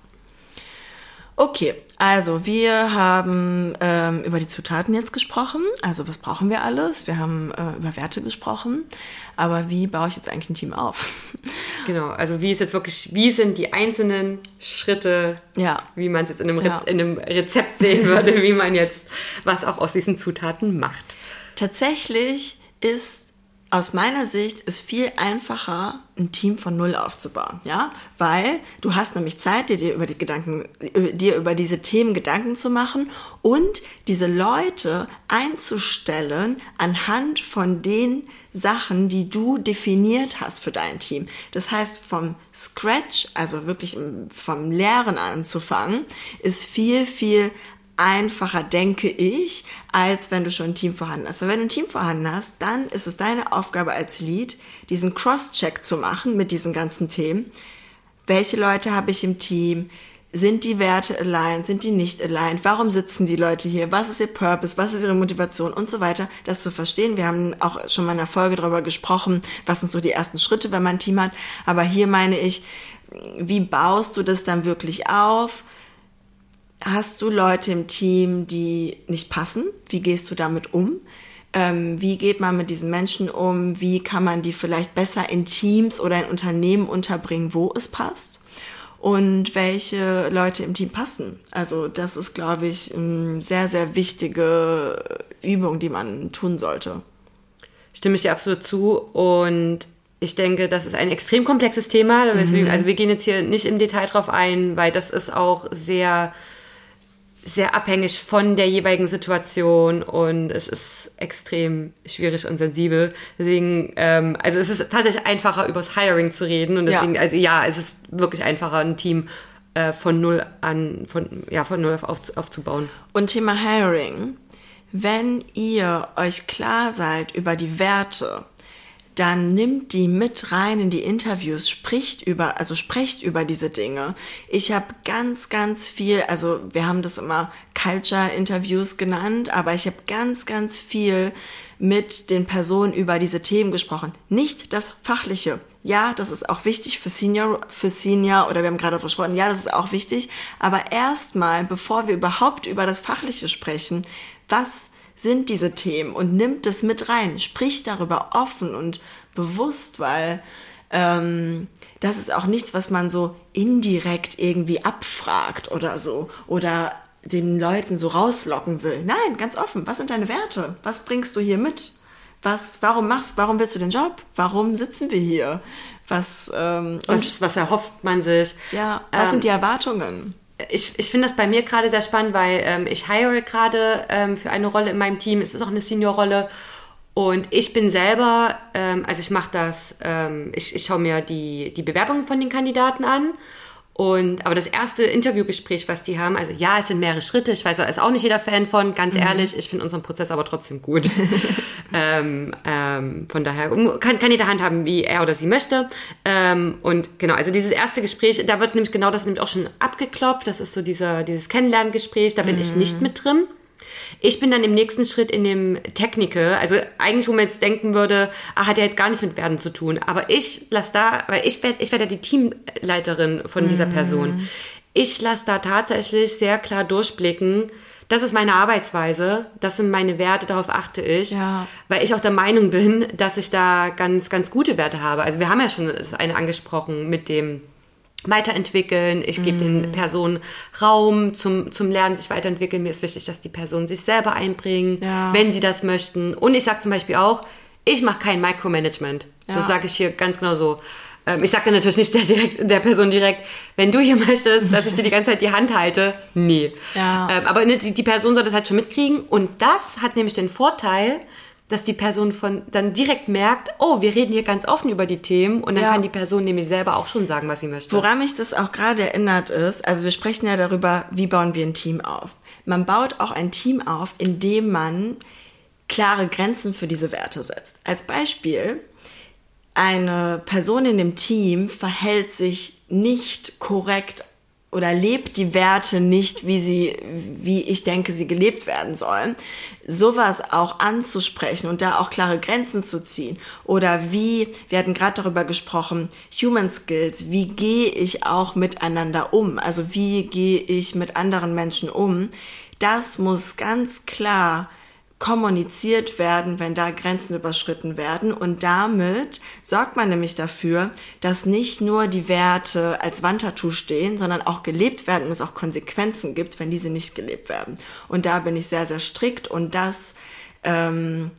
Okay, also wir haben ähm, über die Zutaten jetzt gesprochen. Also was brauchen wir alles? Wir haben äh, über Werte gesprochen. Aber wie baue ich jetzt eigentlich ein Team auf? Genau, also wie ist jetzt wirklich, wie sind die einzelnen Schritte, ja. wie man es jetzt in einem, Re ja. in einem Rezept sehen würde, wie man jetzt was auch aus diesen Zutaten macht? Tatsächlich ist aus meiner Sicht ist viel einfacher, ein Team von Null aufzubauen, ja, weil du hast nämlich Zeit, dir, dir über die Gedanken, dir über diese Themen Gedanken zu machen und diese Leute einzustellen anhand von den Sachen, die du definiert hast für dein Team. Das heißt, vom Scratch, also wirklich vom Lehren anzufangen, ist viel, viel einfacher, denke ich, als wenn du schon ein Team vorhanden hast. Weil wenn du ein Team vorhanden hast, dann ist es deine Aufgabe als Lead, diesen Cross-Check zu machen mit diesen ganzen Themen. Welche Leute habe ich im Team? Sind die Werte aligned? Sind die nicht aligned? Warum sitzen die Leute hier? Was ist ihr Purpose? Was ist ihre Motivation? Und so weiter. Das zu verstehen. Wir haben auch schon mal in einer Folge darüber gesprochen, was sind so die ersten Schritte, wenn man ein Team hat. Aber hier meine ich, wie baust du das dann wirklich auf? Hast du Leute im Team, die nicht passen? Wie gehst du damit um? Ähm, wie geht man mit diesen Menschen um? Wie kann man die vielleicht besser in Teams oder in Unternehmen unterbringen, wo es passt? Und welche Leute im Team passen? Also das ist, glaube ich, eine sehr, sehr wichtige Übung, die man tun sollte. Stimme ich dir absolut zu. Und ich denke, das ist ein extrem komplexes Thema. Mhm. Also wir gehen jetzt hier nicht im Detail drauf ein, weil das ist auch sehr sehr abhängig von der jeweiligen Situation und es ist extrem schwierig und sensibel. Deswegen, ähm, also es ist tatsächlich einfacher, übers Hiring zu reden und deswegen, ja. also ja, es ist wirklich einfacher, ein Team äh, von null an, von, ja, von null auf, aufzubauen. Und Thema Hiring. Wenn ihr euch klar seid über die Werte, dann nimmt die mit rein in die Interviews, spricht über, also sprecht über diese Dinge. Ich habe ganz, ganz viel, also wir haben das immer Culture-Interviews genannt, aber ich habe ganz, ganz viel mit den Personen über diese Themen gesprochen. Nicht das Fachliche. Ja, das ist auch wichtig für Senior, für Senior oder wir haben gerade besprochen, ja, das ist auch wichtig. Aber erstmal, bevor wir überhaupt über das Fachliche sprechen, was sind diese Themen und nimmt es mit rein, spricht darüber offen und bewusst, weil ähm, das ist auch nichts, was man so indirekt irgendwie abfragt oder so oder den Leuten so rauslocken will. Nein, ganz offen. Was sind deine Werte? Was bringst du hier mit? Was, warum machst, warum willst du den Job? Warum sitzen wir hier? Was, ähm, was, was erhofft man sich? Ja, was ähm, sind die Erwartungen? Ich, ich finde das bei mir gerade sehr spannend, weil ähm, ich hire gerade ähm, für eine Rolle in meinem Team. Es ist auch eine Senior-Rolle. Und ich bin selber, ähm, also ich mache das, ähm, ich, ich schaue mir die, die Bewerbungen von den Kandidaten an und, aber das erste Interviewgespräch, was die haben, also ja, es sind mehrere Schritte. Ich weiß, da ist auch nicht jeder Fan von, ganz mhm. ehrlich. Ich finde unseren Prozess aber trotzdem gut. ähm, ähm, von daher kann, kann jeder handhaben, wie er oder sie möchte. Ähm, und genau, also dieses erste Gespräch, da wird nämlich genau das nämlich auch schon abgeklopft. Das ist so dieser, dieses Kennenlerngespräch, da bin mhm. ich nicht mit drin. Ich bin dann im nächsten Schritt in dem Technical, also eigentlich, wo man jetzt denken würde, ah, hat ja jetzt gar nichts mit Werden zu tun. Aber ich lasse da, weil ich werde ich werd ja die Teamleiterin von dieser mhm. Person. Ich lasse da tatsächlich sehr klar durchblicken, das ist meine Arbeitsweise, das sind meine Werte, darauf achte ich, ja. weil ich auch der Meinung bin, dass ich da ganz, ganz gute Werte habe. Also wir haben ja schon das eine angesprochen mit dem weiterentwickeln. Ich gebe den mhm. Personen Raum zum, zum Lernen, sich weiterentwickeln. Mir ist wichtig, dass die Personen sich selber einbringen, ja. wenn sie das möchten. Und ich sage zum Beispiel auch, ich mache kein Micromanagement. Ja. Das sage ich hier ganz genau so. Ähm, ich sage dann natürlich nicht der, direkt, der Person direkt, wenn du hier möchtest, dass ich dir die ganze Zeit die Hand halte. Nee. Ja. Ähm, aber die, die Person soll das halt schon mitkriegen. Und das hat nämlich den Vorteil, dass die Person von dann direkt merkt, oh, wir reden hier ganz offen über die Themen und dann ja. kann die Person nämlich selber auch schon sagen, was sie möchte. Woran mich das auch gerade erinnert ist, also wir sprechen ja darüber, wie bauen wir ein Team auf. Man baut auch ein Team auf, indem man klare Grenzen für diese Werte setzt. Als Beispiel, eine Person in dem Team verhält sich nicht korrekt oder lebt die Werte nicht, wie sie, wie ich denke, sie gelebt werden sollen, sowas auch anzusprechen und da auch klare Grenzen zu ziehen. Oder wie, wir hatten gerade darüber gesprochen, Human Skills, wie gehe ich auch miteinander um? Also wie gehe ich mit anderen Menschen um? Das muss ganz klar kommuniziert werden, wenn da Grenzen überschritten werden. Und damit sorgt man nämlich dafür, dass nicht nur die Werte als Wandtattoo stehen, sondern auch gelebt werden und es auch Konsequenzen gibt, wenn diese nicht gelebt werden. Und da bin ich sehr, sehr strikt und das, ähm,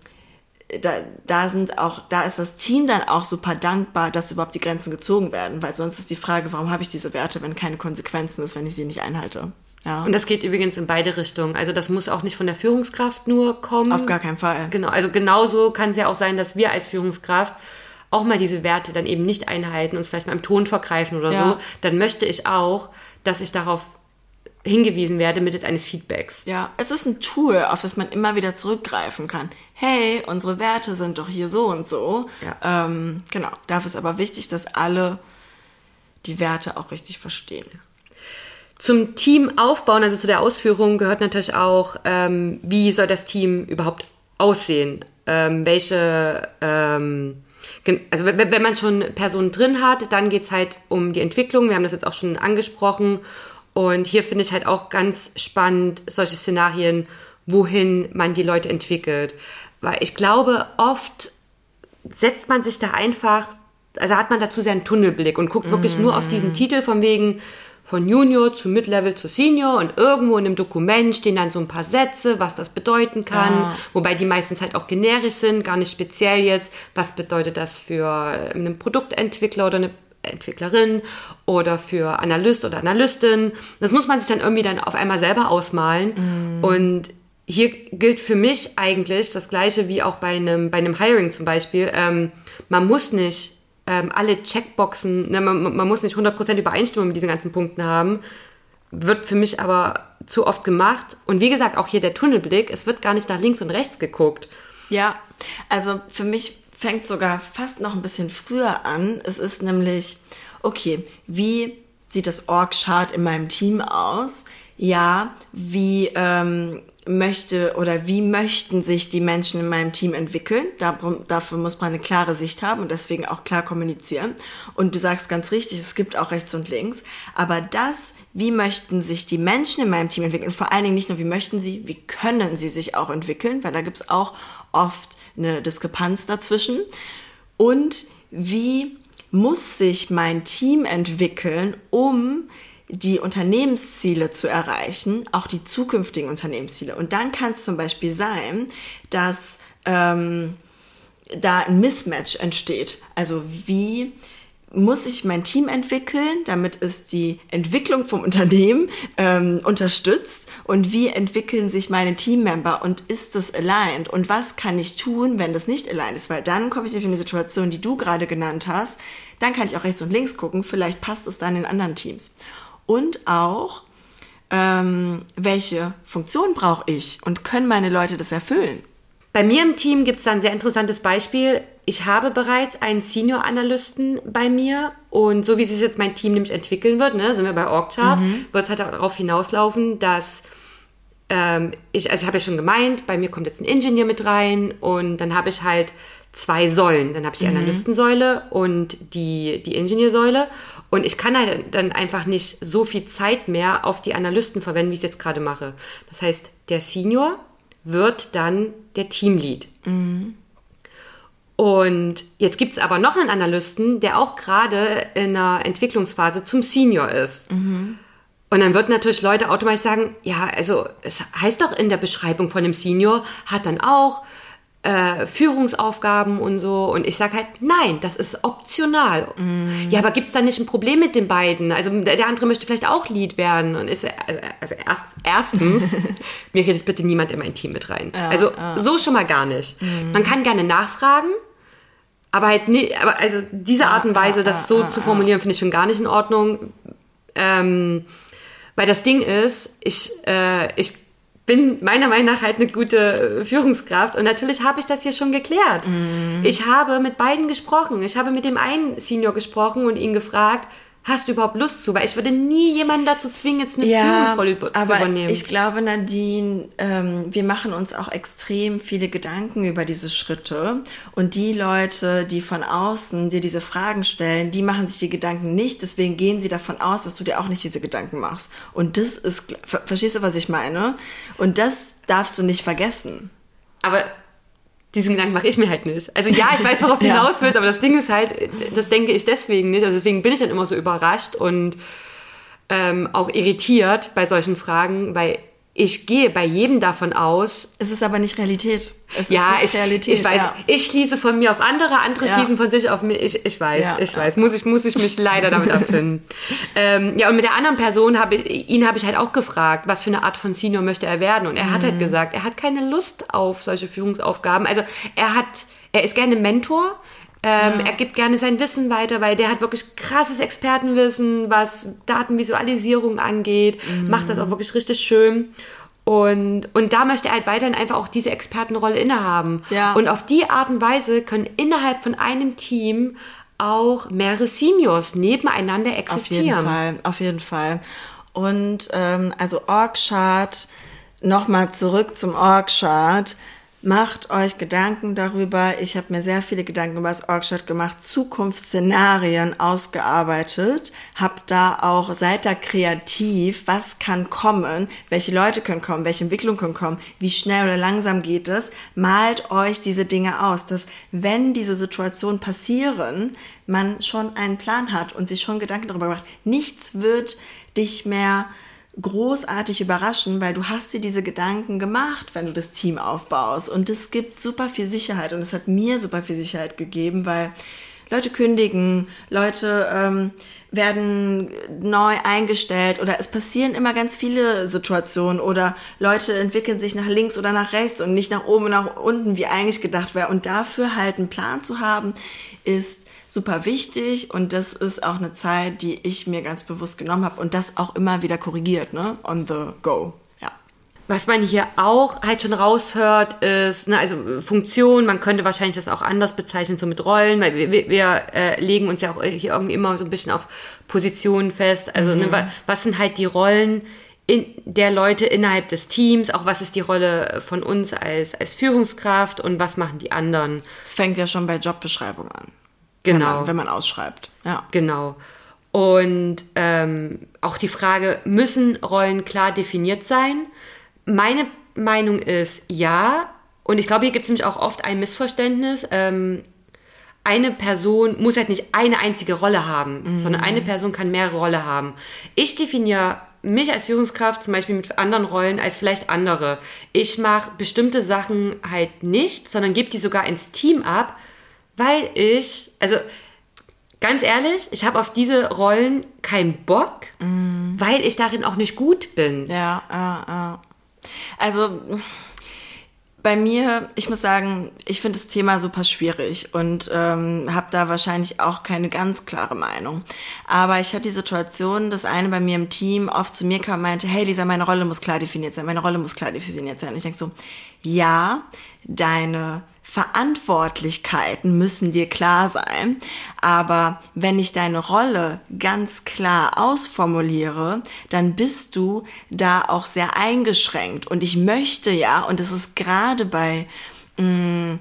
da, da sind auch, da ist das Team dann auch super dankbar, dass überhaupt die Grenzen gezogen werden, weil sonst ist die Frage, warum habe ich diese Werte, wenn keine Konsequenzen ist, wenn ich sie nicht einhalte. Ja. Und das geht übrigens in beide Richtungen. Also das muss auch nicht von der Führungskraft nur kommen. Auf gar keinen Fall. Genau, also genauso kann es ja auch sein, dass wir als Führungskraft auch mal diese Werte dann eben nicht einhalten, uns vielleicht mal im Ton vergreifen oder ja. so. Dann möchte ich auch, dass ich darauf hingewiesen werde mittels eines Feedbacks. Ja, es ist ein Tool, auf das man immer wieder zurückgreifen kann. Hey, unsere Werte sind doch hier so und so. Ja. Ähm, genau, dafür ist aber wichtig, dass alle die Werte auch richtig verstehen. Zum Team aufbauen, also zu der Ausführung, gehört natürlich auch, ähm, wie soll das Team überhaupt aussehen? Ähm, welche, ähm, also wenn man schon Personen drin hat, dann geht's halt um die Entwicklung. Wir haben das jetzt auch schon angesprochen. Und hier finde ich halt auch ganz spannend solche Szenarien, wohin man die Leute entwickelt. Weil ich glaube, oft setzt man sich da einfach, also hat man dazu seinen Tunnelblick und guckt wirklich mm. nur auf diesen Titel von wegen, von Junior zu Mid-Level zu Senior und irgendwo in dem Dokument stehen dann so ein paar Sätze, was das bedeuten kann, ja. wobei die meistens halt auch generisch sind, gar nicht speziell jetzt, was bedeutet das für einen Produktentwickler oder eine Entwicklerin oder für Analyst oder Analystin. Das muss man sich dann irgendwie dann auf einmal selber ausmalen. Mm. Und hier gilt für mich eigentlich das Gleiche wie auch bei einem, bei einem Hiring zum Beispiel. Ähm, man muss nicht ähm, alle Checkboxen, ne, man, man muss nicht 100% Übereinstimmung mit diesen ganzen Punkten haben. Wird für mich aber zu oft gemacht. Und wie gesagt, auch hier der Tunnelblick, es wird gar nicht nach links und rechts geguckt. Ja, also für mich fängt sogar fast noch ein bisschen früher an. Es ist nämlich, okay, wie sieht das Org-Chart in meinem Team aus? Ja, wie ähm, möchte oder wie möchten sich die Menschen in meinem Team entwickeln. Darum, dafür muss man eine klare Sicht haben und deswegen auch klar kommunizieren. Und du sagst ganz richtig, es gibt auch rechts und links. Aber das, wie möchten sich die Menschen in meinem Team entwickeln und vor allen Dingen nicht nur, wie möchten sie, wie können sie sich auch entwickeln, weil da gibt's auch oft eine Diskrepanz dazwischen. Und wie muss sich mein Team entwickeln, um die Unternehmensziele zu erreichen, auch die zukünftigen Unternehmensziele. Und dann kann es zum Beispiel sein, dass ähm, da ein Mismatch entsteht. Also wie muss ich mein Team entwickeln, damit es die Entwicklung vom Unternehmen ähm, unterstützt? Und wie entwickeln sich meine Teammember? Und ist das aligned? Und was kann ich tun, wenn das nicht aligned ist, weil dann komme ich in die Situation, die du gerade genannt hast, dann kann ich auch rechts und links gucken, vielleicht passt es dann in anderen Teams und auch, ähm, welche Funktion brauche ich und können meine Leute das erfüllen? Bei mir im Team gibt es da ein sehr interessantes Beispiel. Ich habe bereits einen Senior-Analysten bei mir und so wie sich jetzt mein Team nämlich entwickeln wird, ne, sind wir bei OrgChart, mhm. wird es halt darauf hinauslaufen, dass ähm, ich, also ich habe ja schon gemeint, bei mir kommt jetzt ein Ingenieur mit rein und dann habe ich halt zwei Säulen. Dann habe ich die mhm. Analystensäule und die, die Ingenieursäule. Und ich kann halt dann einfach nicht so viel Zeit mehr auf die Analysten verwenden, wie ich es jetzt gerade mache. Das heißt, der Senior wird dann der Teamlead. Mhm. Und jetzt gibt es aber noch einen Analysten, der auch gerade in einer Entwicklungsphase zum Senior ist. Mhm. Und dann würden natürlich Leute automatisch sagen, ja, also es heißt doch in der Beschreibung von dem Senior, hat dann auch äh, Führungsaufgaben und so. Und ich sage halt, nein, das ist optional. Mm. Ja, aber gibt's da nicht ein Problem mit den beiden? Also der andere möchte vielleicht auch Lead werden. Und ist also, also erst, erstens, mir redet bitte niemand in mein Team mit rein. Ja, also ja. so schon mal gar nicht. Mm. Man kann gerne nachfragen, aber halt nicht, aber also diese Art und Weise, das so zu formulieren, finde ich schon gar nicht in Ordnung. Ähm, weil das Ding ist, ich, äh, ich bin meiner Meinung nach halt eine gute äh, Führungskraft und natürlich habe ich das hier schon geklärt. Mm. Ich habe mit beiden gesprochen. Ich habe mit dem einen Senior gesprochen und ihn gefragt, hast du überhaupt Lust zu? Weil ich würde nie jemanden dazu zwingen, jetzt eine ja, Führungsrolle aber zu übernehmen. Ich glaube, Nadine, ähm, wir machen uns auch extrem viele Gedanken über diese Schritte. Und die Leute, die von außen dir diese Fragen stellen, die machen sich die Gedanken nicht. Deswegen gehen sie davon aus, dass du dir auch nicht diese Gedanken machst. Und das ist, verstehst du, was ich meine? Und das darfst du nicht vergessen. Aber diesen Gedanken mache ich mir halt nicht. Also ja, ich weiß, worauf du ja. hinaus willst, aber das Ding ist halt, das denke ich deswegen nicht. Also deswegen bin ich dann immer so überrascht und ähm, auch irritiert bei solchen Fragen, weil ich gehe bei jedem davon aus. Es ist aber nicht Realität. Es ja, ich, Realität. Ich weiß, ja. ich schließe von mir auf andere, andere ja. schließen von sich auf mich. Ich, ich weiß, ja, ich weiß. Muss ich, muss ich mich leider damit abfinden. ähm, ja, und mit der anderen Person habe ich, ihn habe ich halt auch gefragt, was für eine Art von Senior möchte er werden. Und er mhm. hat halt mhm. gesagt, er hat keine Lust auf solche Führungsaufgaben. Also er hat, er ist gerne Mentor. Ähm, ja. Er gibt gerne sein Wissen weiter, weil der hat wirklich krasses Expertenwissen, was Datenvisualisierung angeht, mhm. macht das auch wirklich richtig schön. Und, und da möchte er halt weiterhin einfach auch diese Expertenrolle innehaben. Ja. Und auf die Art und Weise können innerhalb von einem Team auch mehrere Seniors nebeneinander existieren. Auf jeden Fall, auf jeden Fall. Und ähm, also Org-Chart, nochmal zurück zum Org-Chart. Macht euch Gedanken darüber. Ich habe mir sehr viele Gedanken über das Orgstadt gemacht, Zukunftsszenarien ausgearbeitet, habt da auch, seid da kreativ, was kann kommen, welche Leute können kommen, welche Entwicklung können kommen, wie schnell oder langsam geht es. Malt euch diese Dinge aus, dass wenn diese Situationen passieren, man schon einen Plan hat und sich schon Gedanken darüber macht. Nichts wird dich mehr großartig überraschen, weil du hast dir diese Gedanken gemacht, wenn du das Team aufbaust. Und es gibt super viel Sicherheit und es hat mir super viel Sicherheit gegeben, weil Leute kündigen, Leute ähm, werden neu eingestellt oder es passieren immer ganz viele Situationen oder Leute entwickeln sich nach links oder nach rechts und nicht nach oben und nach unten, wie eigentlich gedacht wäre. Und dafür halt einen Plan zu haben, ist super wichtig und das ist auch eine Zeit, die ich mir ganz bewusst genommen habe und das auch immer wieder korrigiert, ne? On the go. Was man hier auch halt schon raushört, ist, ne, also Funktion, man könnte wahrscheinlich das auch anders bezeichnen, so mit Rollen, weil wir, wir äh, legen uns ja auch hier irgendwie immer so ein bisschen auf Positionen fest. Also ne, mhm. ne, was sind halt die Rollen in, der Leute innerhalb des Teams, auch was ist die Rolle von uns als, als Führungskraft und was machen die anderen. Es fängt ja schon bei Jobbeschreibung an. Genau. Man, wenn man ausschreibt. Ja. Genau. Und ähm, auch die Frage, müssen Rollen klar definiert sein? Meine Meinung ist ja. Und ich glaube, hier gibt es nämlich auch oft ein Missverständnis. Ähm, eine Person muss halt nicht eine einzige Rolle haben, mhm. sondern eine Person kann mehrere Rollen haben. Ich definiere mich als Führungskraft zum Beispiel mit anderen Rollen als vielleicht andere. Ich mache bestimmte Sachen halt nicht, sondern gebe die sogar ins Team ab, weil ich, also ganz ehrlich, ich habe auf diese Rollen keinen Bock, mhm. weil ich darin auch nicht gut bin. Ja, ja, ja. Also bei mir, ich muss sagen, ich finde das Thema super schwierig und ähm, habe da wahrscheinlich auch keine ganz klare Meinung. Aber ich hatte die Situation, dass eine bei mir im Team oft zu mir kam und meinte, hey Lisa, meine Rolle muss klar definiert sein, meine Rolle muss klar definiert sein. Und ich denke so, ja, deine Verantwortlichkeiten müssen dir klar sein. Aber wenn ich deine Rolle ganz klar ausformuliere, dann bist du da auch sehr eingeschränkt. Und ich möchte ja, und das ist gerade bei mh, mm,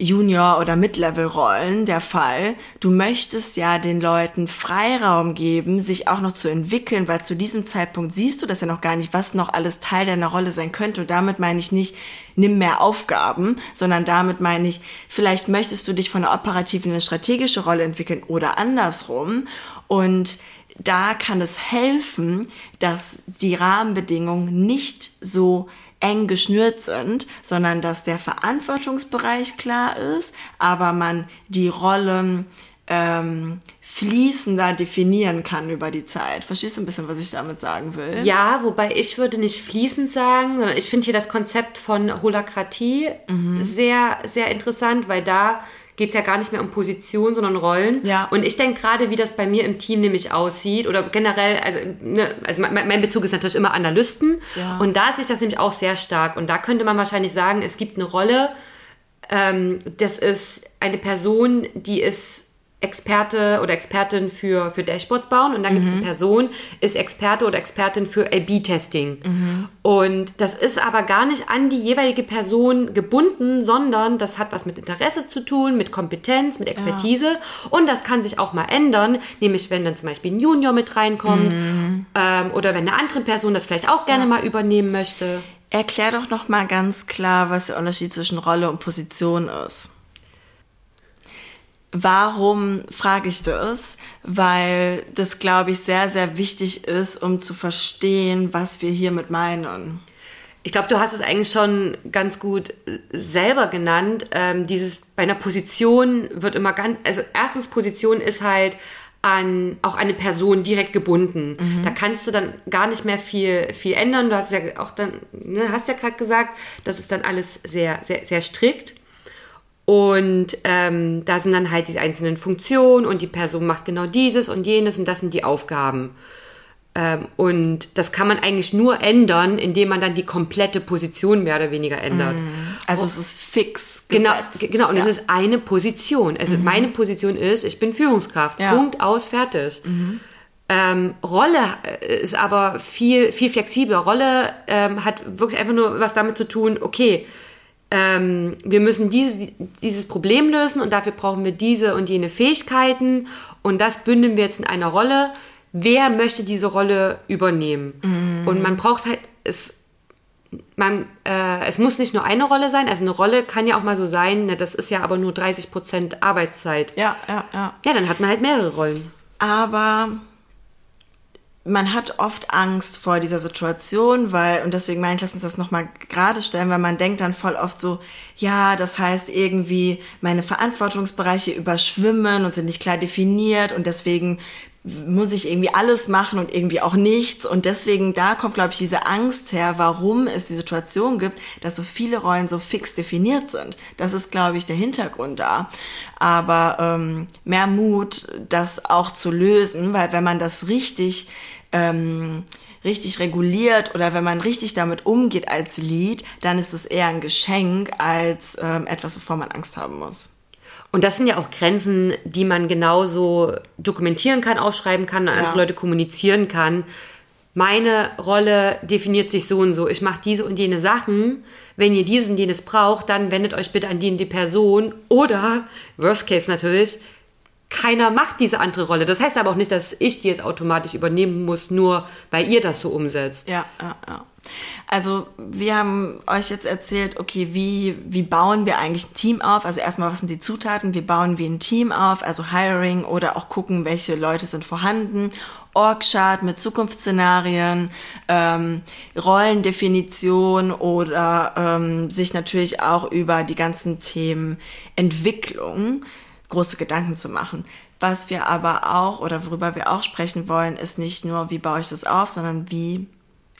Junior- oder Mid-Level-Rollen der Fall. Du möchtest ja den Leuten Freiraum geben, sich auch noch zu entwickeln, weil zu diesem Zeitpunkt siehst du das ja noch gar nicht, was noch alles Teil deiner Rolle sein könnte. Und damit meine ich nicht, nimm mehr Aufgaben, sondern damit meine ich, vielleicht möchtest du dich von einer operativen in eine strategische Rolle entwickeln oder andersrum. Und da kann es helfen, dass die Rahmenbedingungen nicht so eng geschnürt sind, sondern dass der Verantwortungsbereich klar ist, aber man die Rolle ähm, fließender definieren kann über die Zeit. Verstehst du ein bisschen, was ich damit sagen will? Ja, wobei ich würde nicht fließend sagen, sondern ich finde hier das Konzept von Holakratie mhm. sehr, sehr interessant, weil da geht es ja gar nicht mehr um Position, sondern Rollen. Ja. Und ich denke gerade, wie das bei mir im Team nämlich aussieht oder generell, also, ne, also mein, mein, Bezug ist natürlich immer Analysten. Ja. Und da sehe ich das nämlich auch sehr stark. Und da könnte man wahrscheinlich sagen, es gibt eine Rolle, ähm, das ist eine Person, die ist Experte oder Expertin für, für Dashboards bauen und dann mhm. gibt es eine Person, ist Experte oder Expertin für A-B-Testing. Mhm. Und das ist aber gar nicht an die jeweilige Person gebunden, sondern das hat was mit Interesse zu tun, mit Kompetenz, mit Expertise ja. und das kann sich auch mal ändern, nämlich wenn dann zum Beispiel ein Junior mit reinkommt mhm. ähm, oder wenn eine andere Person das vielleicht auch gerne ja. mal übernehmen möchte. Erklär doch noch mal ganz klar, was der Unterschied zwischen Rolle und Position ist. Warum frage ich das? Weil das, glaube ich, sehr, sehr wichtig ist, um zu verstehen, was wir hiermit meinen. Ich glaube, du hast es eigentlich schon ganz gut äh, selber genannt. Ähm, dieses bei einer Position wird immer ganz, also erstens Position ist halt an auch eine Person direkt gebunden. Mhm. Da kannst du dann gar nicht mehr viel viel ändern. Du hast ja auch dann, ne, hast ja gerade gesagt, das ist dann alles sehr sehr sehr strikt. Und ähm, da sind dann halt die einzelnen Funktionen und die Person macht genau dieses und jenes und das sind die Aufgaben. Ähm, und das kann man eigentlich nur ändern, indem man dann die komplette Position mehr oder weniger ändert. Mhm. Also und, es ist fix. Genau, gesetzt. Genau, genau. Und ja. es ist eine Position. Also mhm. meine Position ist, ich bin Führungskraft. Ja. Punkt aus, fertig. Mhm. Ähm, Rolle äh, ist aber viel, viel flexibler. Rolle ähm, hat wirklich einfach nur was damit zu tun, okay, ähm, wir müssen dieses, dieses Problem lösen und dafür brauchen wir diese und jene Fähigkeiten und das bündeln wir jetzt in einer Rolle. Wer möchte diese Rolle übernehmen? Mhm. Und man braucht halt, es, man, äh, es muss nicht nur eine Rolle sein, also eine Rolle kann ja auch mal so sein, ne, das ist ja aber nur 30 Prozent Arbeitszeit. Ja, ja, ja. Ja, dann hat man halt mehrere Rollen. Aber man hat oft Angst vor dieser Situation, weil, und deswegen meine ich, lass uns das nochmal gerade stellen, weil man denkt dann voll oft so, ja, das heißt irgendwie, meine Verantwortungsbereiche überschwimmen und sind nicht klar definiert und deswegen muss ich irgendwie alles machen und irgendwie auch nichts. Und deswegen, da kommt, glaube ich, diese Angst her, warum es die Situation gibt, dass so viele Rollen so fix definiert sind. Das ist, glaube ich, der Hintergrund da. Aber ähm, mehr Mut, das auch zu lösen, weil wenn man das richtig ähm, richtig reguliert oder wenn man richtig damit umgeht als Lied, dann ist es eher ein Geschenk als ähm, etwas, wovor man Angst haben muss. Und das sind ja auch Grenzen, die man genauso dokumentieren kann, aufschreiben kann, an ja. andere Leute kommunizieren kann. Meine Rolle definiert sich so und so. Ich mache diese und jene Sachen. Wenn ihr dieses und jenes braucht, dann wendet euch bitte an die und die Person. Oder, worst case natürlich, keiner macht diese andere Rolle. Das heißt aber auch nicht, dass ich die jetzt automatisch übernehmen muss, nur weil ihr das so umsetzt. Ja, ja, ja. Also wir haben euch jetzt erzählt, okay, wie, wie bauen wir eigentlich ein Team auf? Also erstmal, was sind die Zutaten? Wie bauen wir ein Team auf? Also Hiring oder auch gucken, welche Leute sind vorhanden. Org-Chart mit Zukunftsszenarien, ähm, Rollendefinition oder ähm, sich natürlich auch über die ganzen Themen Entwicklung große Gedanken zu machen. Was wir aber auch oder worüber wir auch sprechen wollen, ist nicht nur, wie baue ich das auf, sondern wie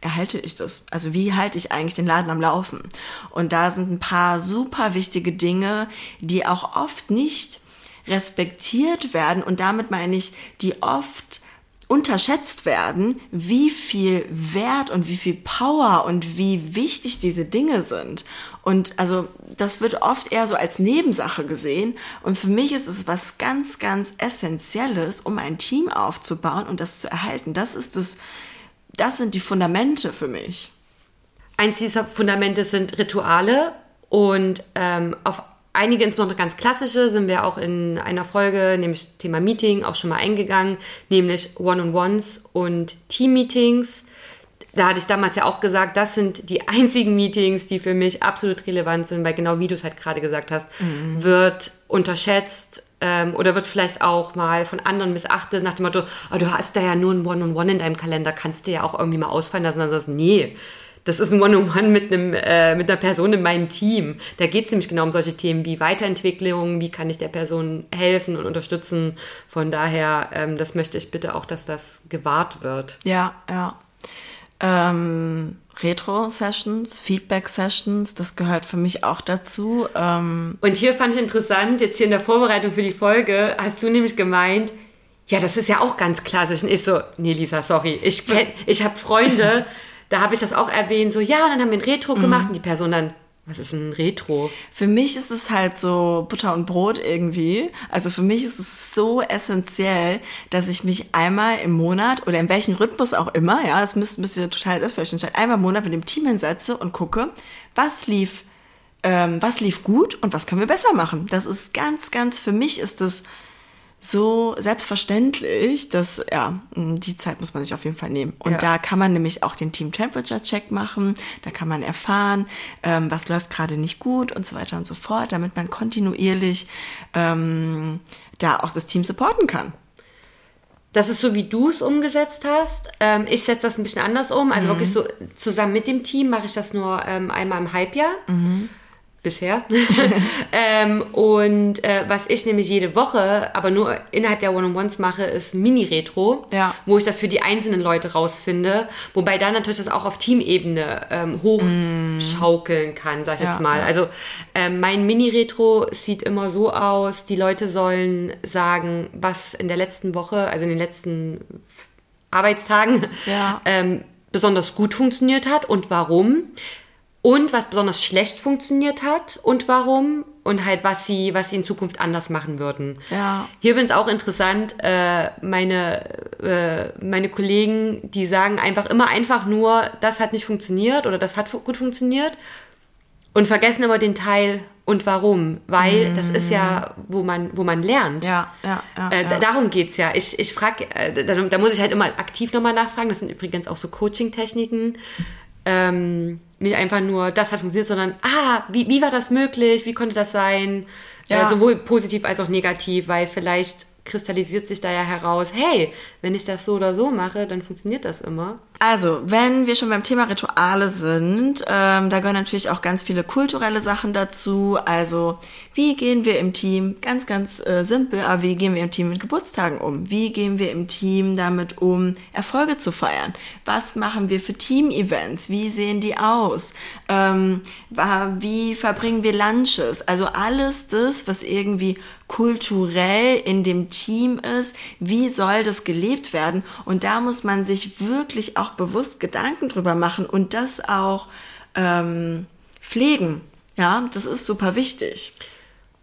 erhalte ich das? Also wie halte ich eigentlich den Laden am Laufen? Und da sind ein paar super wichtige Dinge, die auch oft nicht respektiert werden und damit meine ich, die oft unterschätzt werden, wie viel Wert und wie viel Power und wie wichtig diese Dinge sind. Und also das wird oft eher so als Nebensache gesehen. Und für mich ist es was ganz, ganz Essentielles, um ein Team aufzubauen und das zu erhalten. Das ist das, das sind die Fundamente für mich. Eins dieser Fundamente sind Rituale und ähm, auf einige, insbesondere ganz klassische, sind wir auch in einer Folge, nämlich Thema Meeting, auch schon mal eingegangen, nämlich One-on-Ones und Team-Meetings. Da hatte ich damals ja auch gesagt, das sind die einzigen Meetings, die für mich absolut relevant sind, weil genau wie du es halt gerade gesagt hast, mhm. wird unterschätzt ähm, oder wird vielleicht auch mal von anderen missachtet nach dem Motto, oh, du hast da ja nur ein One-on-One -on -One in deinem Kalender, kannst du ja auch irgendwie mal ausfallen lassen. Dann sagst du, nee, das ist ein One-on-One mit, einem, äh, mit einer Person in meinem Team. Da geht es nämlich genau um solche Themen wie Weiterentwicklung, wie kann ich der Person helfen und unterstützen. Von daher, ähm, das möchte ich bitte auch, dass das gewahrt wird. Ja, ja. Ähm, Retro-Sessions, Feedback-Sessions, das gehört für mich auch dazu. Ähm und hier fand ich interessant, jetzt hier in der Vorbereitung für die Folge, hast du nämlich gemeint, ja, das ist ja auch ganz klassisch. Und ich so, nee, Lisa, sorry, ich, kenn, ich habe Freunde, da habe ich das auch erwähnt, so, ja, dann haben wir ein Retro mhm. gemacht und die Person dann, was ist ein Retro? Für mich ist es halt so Butter und Brot irgendwie. Also für mich ist es so essentiell, dass ich mich einmal im Monat oder in welchem Rhythmus auch immer, ja, das müsst, müsst ihr total selbstverständlich entscheiden, einmal im Monat mit dem Team hinsetze und gucke, was lief, ähm, was lief gut und was können wir besser machen. Das ist ganz, ganz, für mich ist das so selbstverständlich, dass ja, die Zeit muss man sich auf jeden Fall nehmen. Und ja. da kann man nämlich auch den Team Temperature Check machen, da kann man erfahren, ähm, was läuft gerade nicht gut und so weiter und so fort, damit man kontinuierlich ähm, da auch das Team supporten kann. Das ist so, wie du es umgesetzt hast. Ähm, ich setze das ein bisschen anders um. Also mhm. wirklich so zusammen mit dem Team mache ich das nur ähm, einmal im Halbjahr. Mhm bisher. ähm, und äh, was ich nämlich jede Woche, aber nur innerhalb der One-on-Ones mache, ist Mini-Retro, ja. wo ich das für die einzelnen Leute rausfinde. Wobei dann natürlich das auch auf Teamebene ähm, hochschaukeln kann, sag ich ja, jetzt mal. Ja. Also ähm, mein Mini-Retro sieht immer so aus, die Leute sollen sagen, was in der letzten Woche, also in den letzten Arbeitstagen, ähm, besonders gut funktioniert hat und warum und was besonders schlecht funktioniert hat und warum und halt was sie was sie in Zukunft anders machen würden. Ja. Hier bin es auch interessant. Äh, meine äh, meine Kollegen, die sagen einfach immer einfach nur, das hat nicht funktioniert oder das hat gut funktioniert und vergessen immer den Teil und warum, weil mm. das ist ja, wo man, wo man lernt. Ja, ja, ja. Äh, ja. Darum geht's ja. Ich, ich frage, äh, da, da, muss ich halt immer aktiv nochmal nachfragen. Das sind übrigens auch so Coaching-Techniken. Ähm, nicht einfach nur, das hat funktioniert, sondern, ah, wie, wie war das möglich? Wie konnte das sein? Ja. Äh, sowohl positiv als auch negativ, weil vielleicht kristallisiert sich da ja heraus, hey, wenn ich das so oder so mache, dann funktioniert das immer. Also, wenn wir schon beim Thema Rituale sind, ähm, da gehören natürlich auch ganz viele kulturelle Sachen dazu. Also, wie gehen wir im Team, ganz, ganz äh, simpel, aber wie gehen wir im Team mit Geburtstagen um? Wie gehen wir im Team damit um, Erfolge zu feiern? Was machen wir für Team-Events? Wie sehen die aus? Ähm, wie verbringen wir Lunches? Also alles das, was irgendwie kulturell in dem Team ist, wie soll das gelebt werden? Und da muss man sich wirklich auch bewusst Gedanken drüber machen und das auch ähm, pflegen. Ja, das ist super wichtig.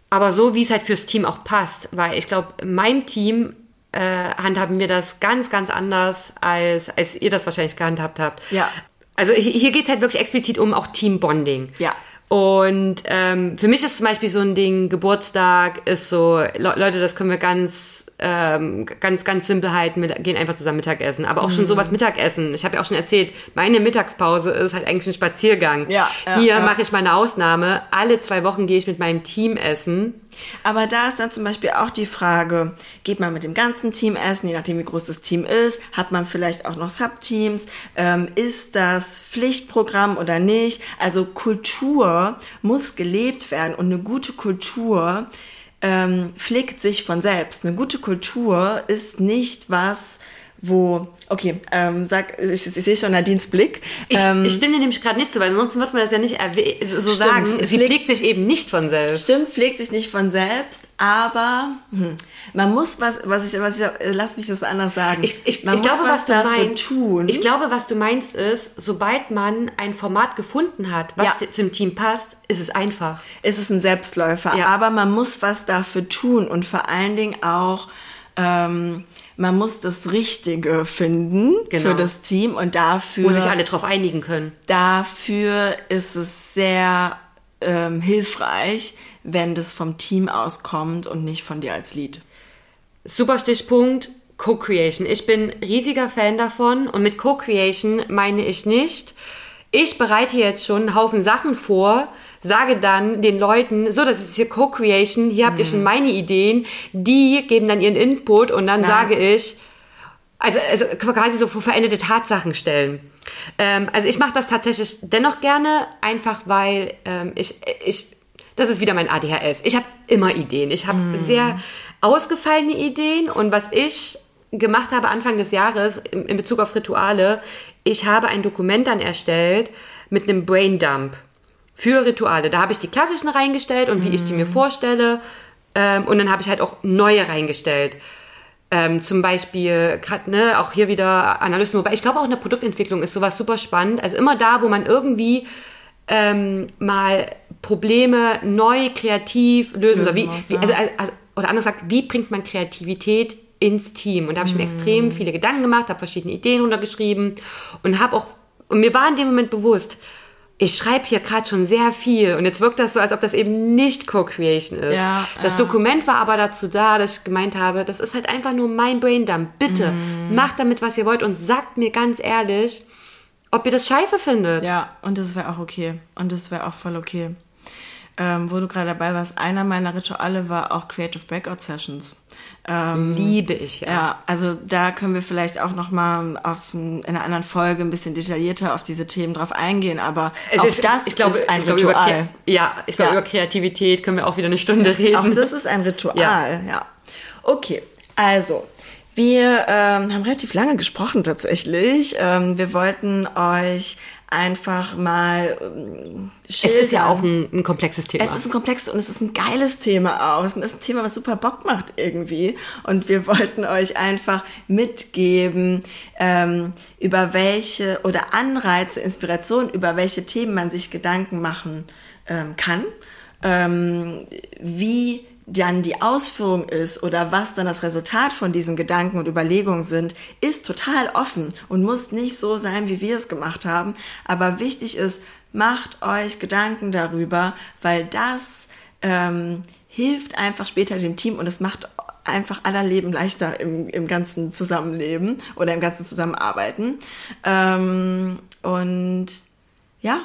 Aber so, wie es halt fürs Team auch passt, weil ich glaube, in meinem Team äh, handhaben wir das ganz, ganz anders, als, als ihr das wahrscheinlich gehandhabt habt. Ja. Also hier geht es halt wirklich explizit um auch Teambonding. Ja. Und ähm, für mich ist zum Beispiel so ein Ding, Geburtstag ist so, Le Leute, das können wir ganz ähm, ganz, ganz simpel halt, mit, gehen einfach zusammen Mittagessen. Aber auch mhm. schon sowas Mittagessen. Ich habe ja auch schon erzählt, meine Mittagspause ist halt eigentlich ein Spaziergang. Ja, ja Hier ja. mache ich meine Ausnahme. Alle zwei Wochen gehe ich mit meinem Team essen. Aber da ist dann zum Beispiel auch die Frage, geht man mit dem ganzen Team essen, je nachdem wie groß das Team ist, hat man vielleicht auch noch Subteams, ähm, ist das Pflichtprogramm oder nicht? Also Kultur muss gelebt werden und eine gute Kultur ähm, pflegt sich von selbst. Eine gute Kultur ist nicht was, wo, okay, ähm, sag, ich, ich sehe schon Nadines Blick. Ich, ähm, ich stimme dir nämlich gerade nicht zu, weil ansonsten wird man das ja nicht so stimmt, sagen. Sie pflegt, pflegt, sich eben nicht von selbst. Stimmt, pflegt sich nicht von selbst, aber hm, man muss was, was ich, was ich, lass mich das anders sagen. Ich, ich, man ich muss glaube, was, was du meinst, tun. Ich glaube, was du meinst ist, sobald man ein Format gefunden hat, was ja. zum Team passt, ist es einfach. Es ist ein Selbstläufer, ja. aber man muss was dafür tun und vor allen Dingen auch ähm, man muss das Richtige finden genau. für das Team und dafür. Wo sich alle drauf einigen können. Dafür ist es sehr ähm, hilfreich, wenn das vom Team auskommt und nicht von dir als Lied. Super Stichpunkt. Co-Creation. Ich bin riesiger Fan davon und mit Co-Creation meine ich nicht, ich bereite jetzt schon einen Haufen Sachen vor, sage dann den Leuten, so, das ist hier Co-Creation, hier habt ihr schon mhm. meine Ideen, die geben dann ihren Input und dann Nein. sage ich, also, also quasi so vor veränderte Tatsachen stellen. Ähm, also ich mache das tatsächlich dennoch gerne, einfach weil ähm, ich, ich, das ist wieder mein ADHS. Ich habe immer Ideen. Ich habe mm. sehr ausgefallene Ideen und was ich gemacht habe Anfang des Jahres in, in Bezug auf Rituale, ich habe ein Dokument dann erstellt mit einem Braindump für Rituale. Da habe ich die klassischen reingestellt und wie ich die mir mhm. vorstelle. Ähm, und dann habe ich halt auch neue reingestellt. Ähm, zum Beispiel, grad, ne, auch hier wieder Analysten, wobei ich glaube auch in der Produktentwicklung ist sowas super spannend. Also immer da, wo man irgendwie ähm, mal Probleme neu kreativ lösen soll. Wie, wie, also, also, oder anders gesagt, wie bringt man Kreativität ins Team? Und da habe ich mir mm. extrem viele Gedanken gemacht, habe verschiedene Ideen runtergeschrieben und habe auch, und mir war in dem Moment bewusst, ich schreibe hier gerade schon sehr viel und jetzt wirkt das so, als ob das eben nicht Co-Creation ist. Ja, das ja. Dokument war aber dazu da, dass ich gemeint habe, das ist halt einfach nur mein Braindump. Bitte mm. macht damit, was ihr wollt und sagt mir ganz ehrlich, ob ihr das scheiße findet. Ja, und das wäre auch okay. Und das wäre auch voll okay. Ähm, wo du gerade dabei warst, einer meiner Rituale war auch Creative Breakout Sessions. Ähm, Liebe ich, ja. Ja, also da können wir vielleicht auch noch mal auf ein, in einer anderen Folge ein bisschen detaillierter auf diese Themen drauf eingehen, aber es auch ist, das glaube, ist ein Ritual. Glaube, ja, ich glaube, ja. über Kreativität können wir auch wieder eine Stunde reden. Auch das ist ein Ritual, ja. ja. Okay, also wir ähm, haben relativ lange gesprochen tatsächlich. Ähm, wir wollten euch einfach mal ähm, Es ist ja auch ein, ein, komplexes Thema. Es ist ein komplexes und es ist ein geiles Thema auch. Es ist ein Thema, was super Bock macht irgendwie. Und wir wollten euch einfach mitgeben, ähm, über welche oder Anreize, Inspiration, über welche Themen man sich Gedanken machen ähm, kann. Ähm, wie dann die Ausführung ist oder was dann das Resultat von diesen Gedanken und Überlegungen sind, ist total offen und muss nicht so sein, wie wir es gemacht haben. Aber wichtig ist, macht euch Gedanken darüber, weil das ähm, hilft einfach später dem Team und es macht einfach aller Leben leichter im, im ganzen Zusammenleben oder im ganzen Zusammenarbeiten. Ähm, und ja,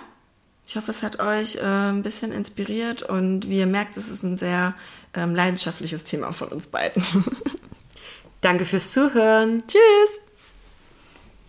ich hoffe, es hat euch äh, ein bisschen inspiriert und wie ihr merkt, es ist ein sehr ähm, leidenschaftliches Thema von uns beiden. Danke fürs Zuhören. Tschüss!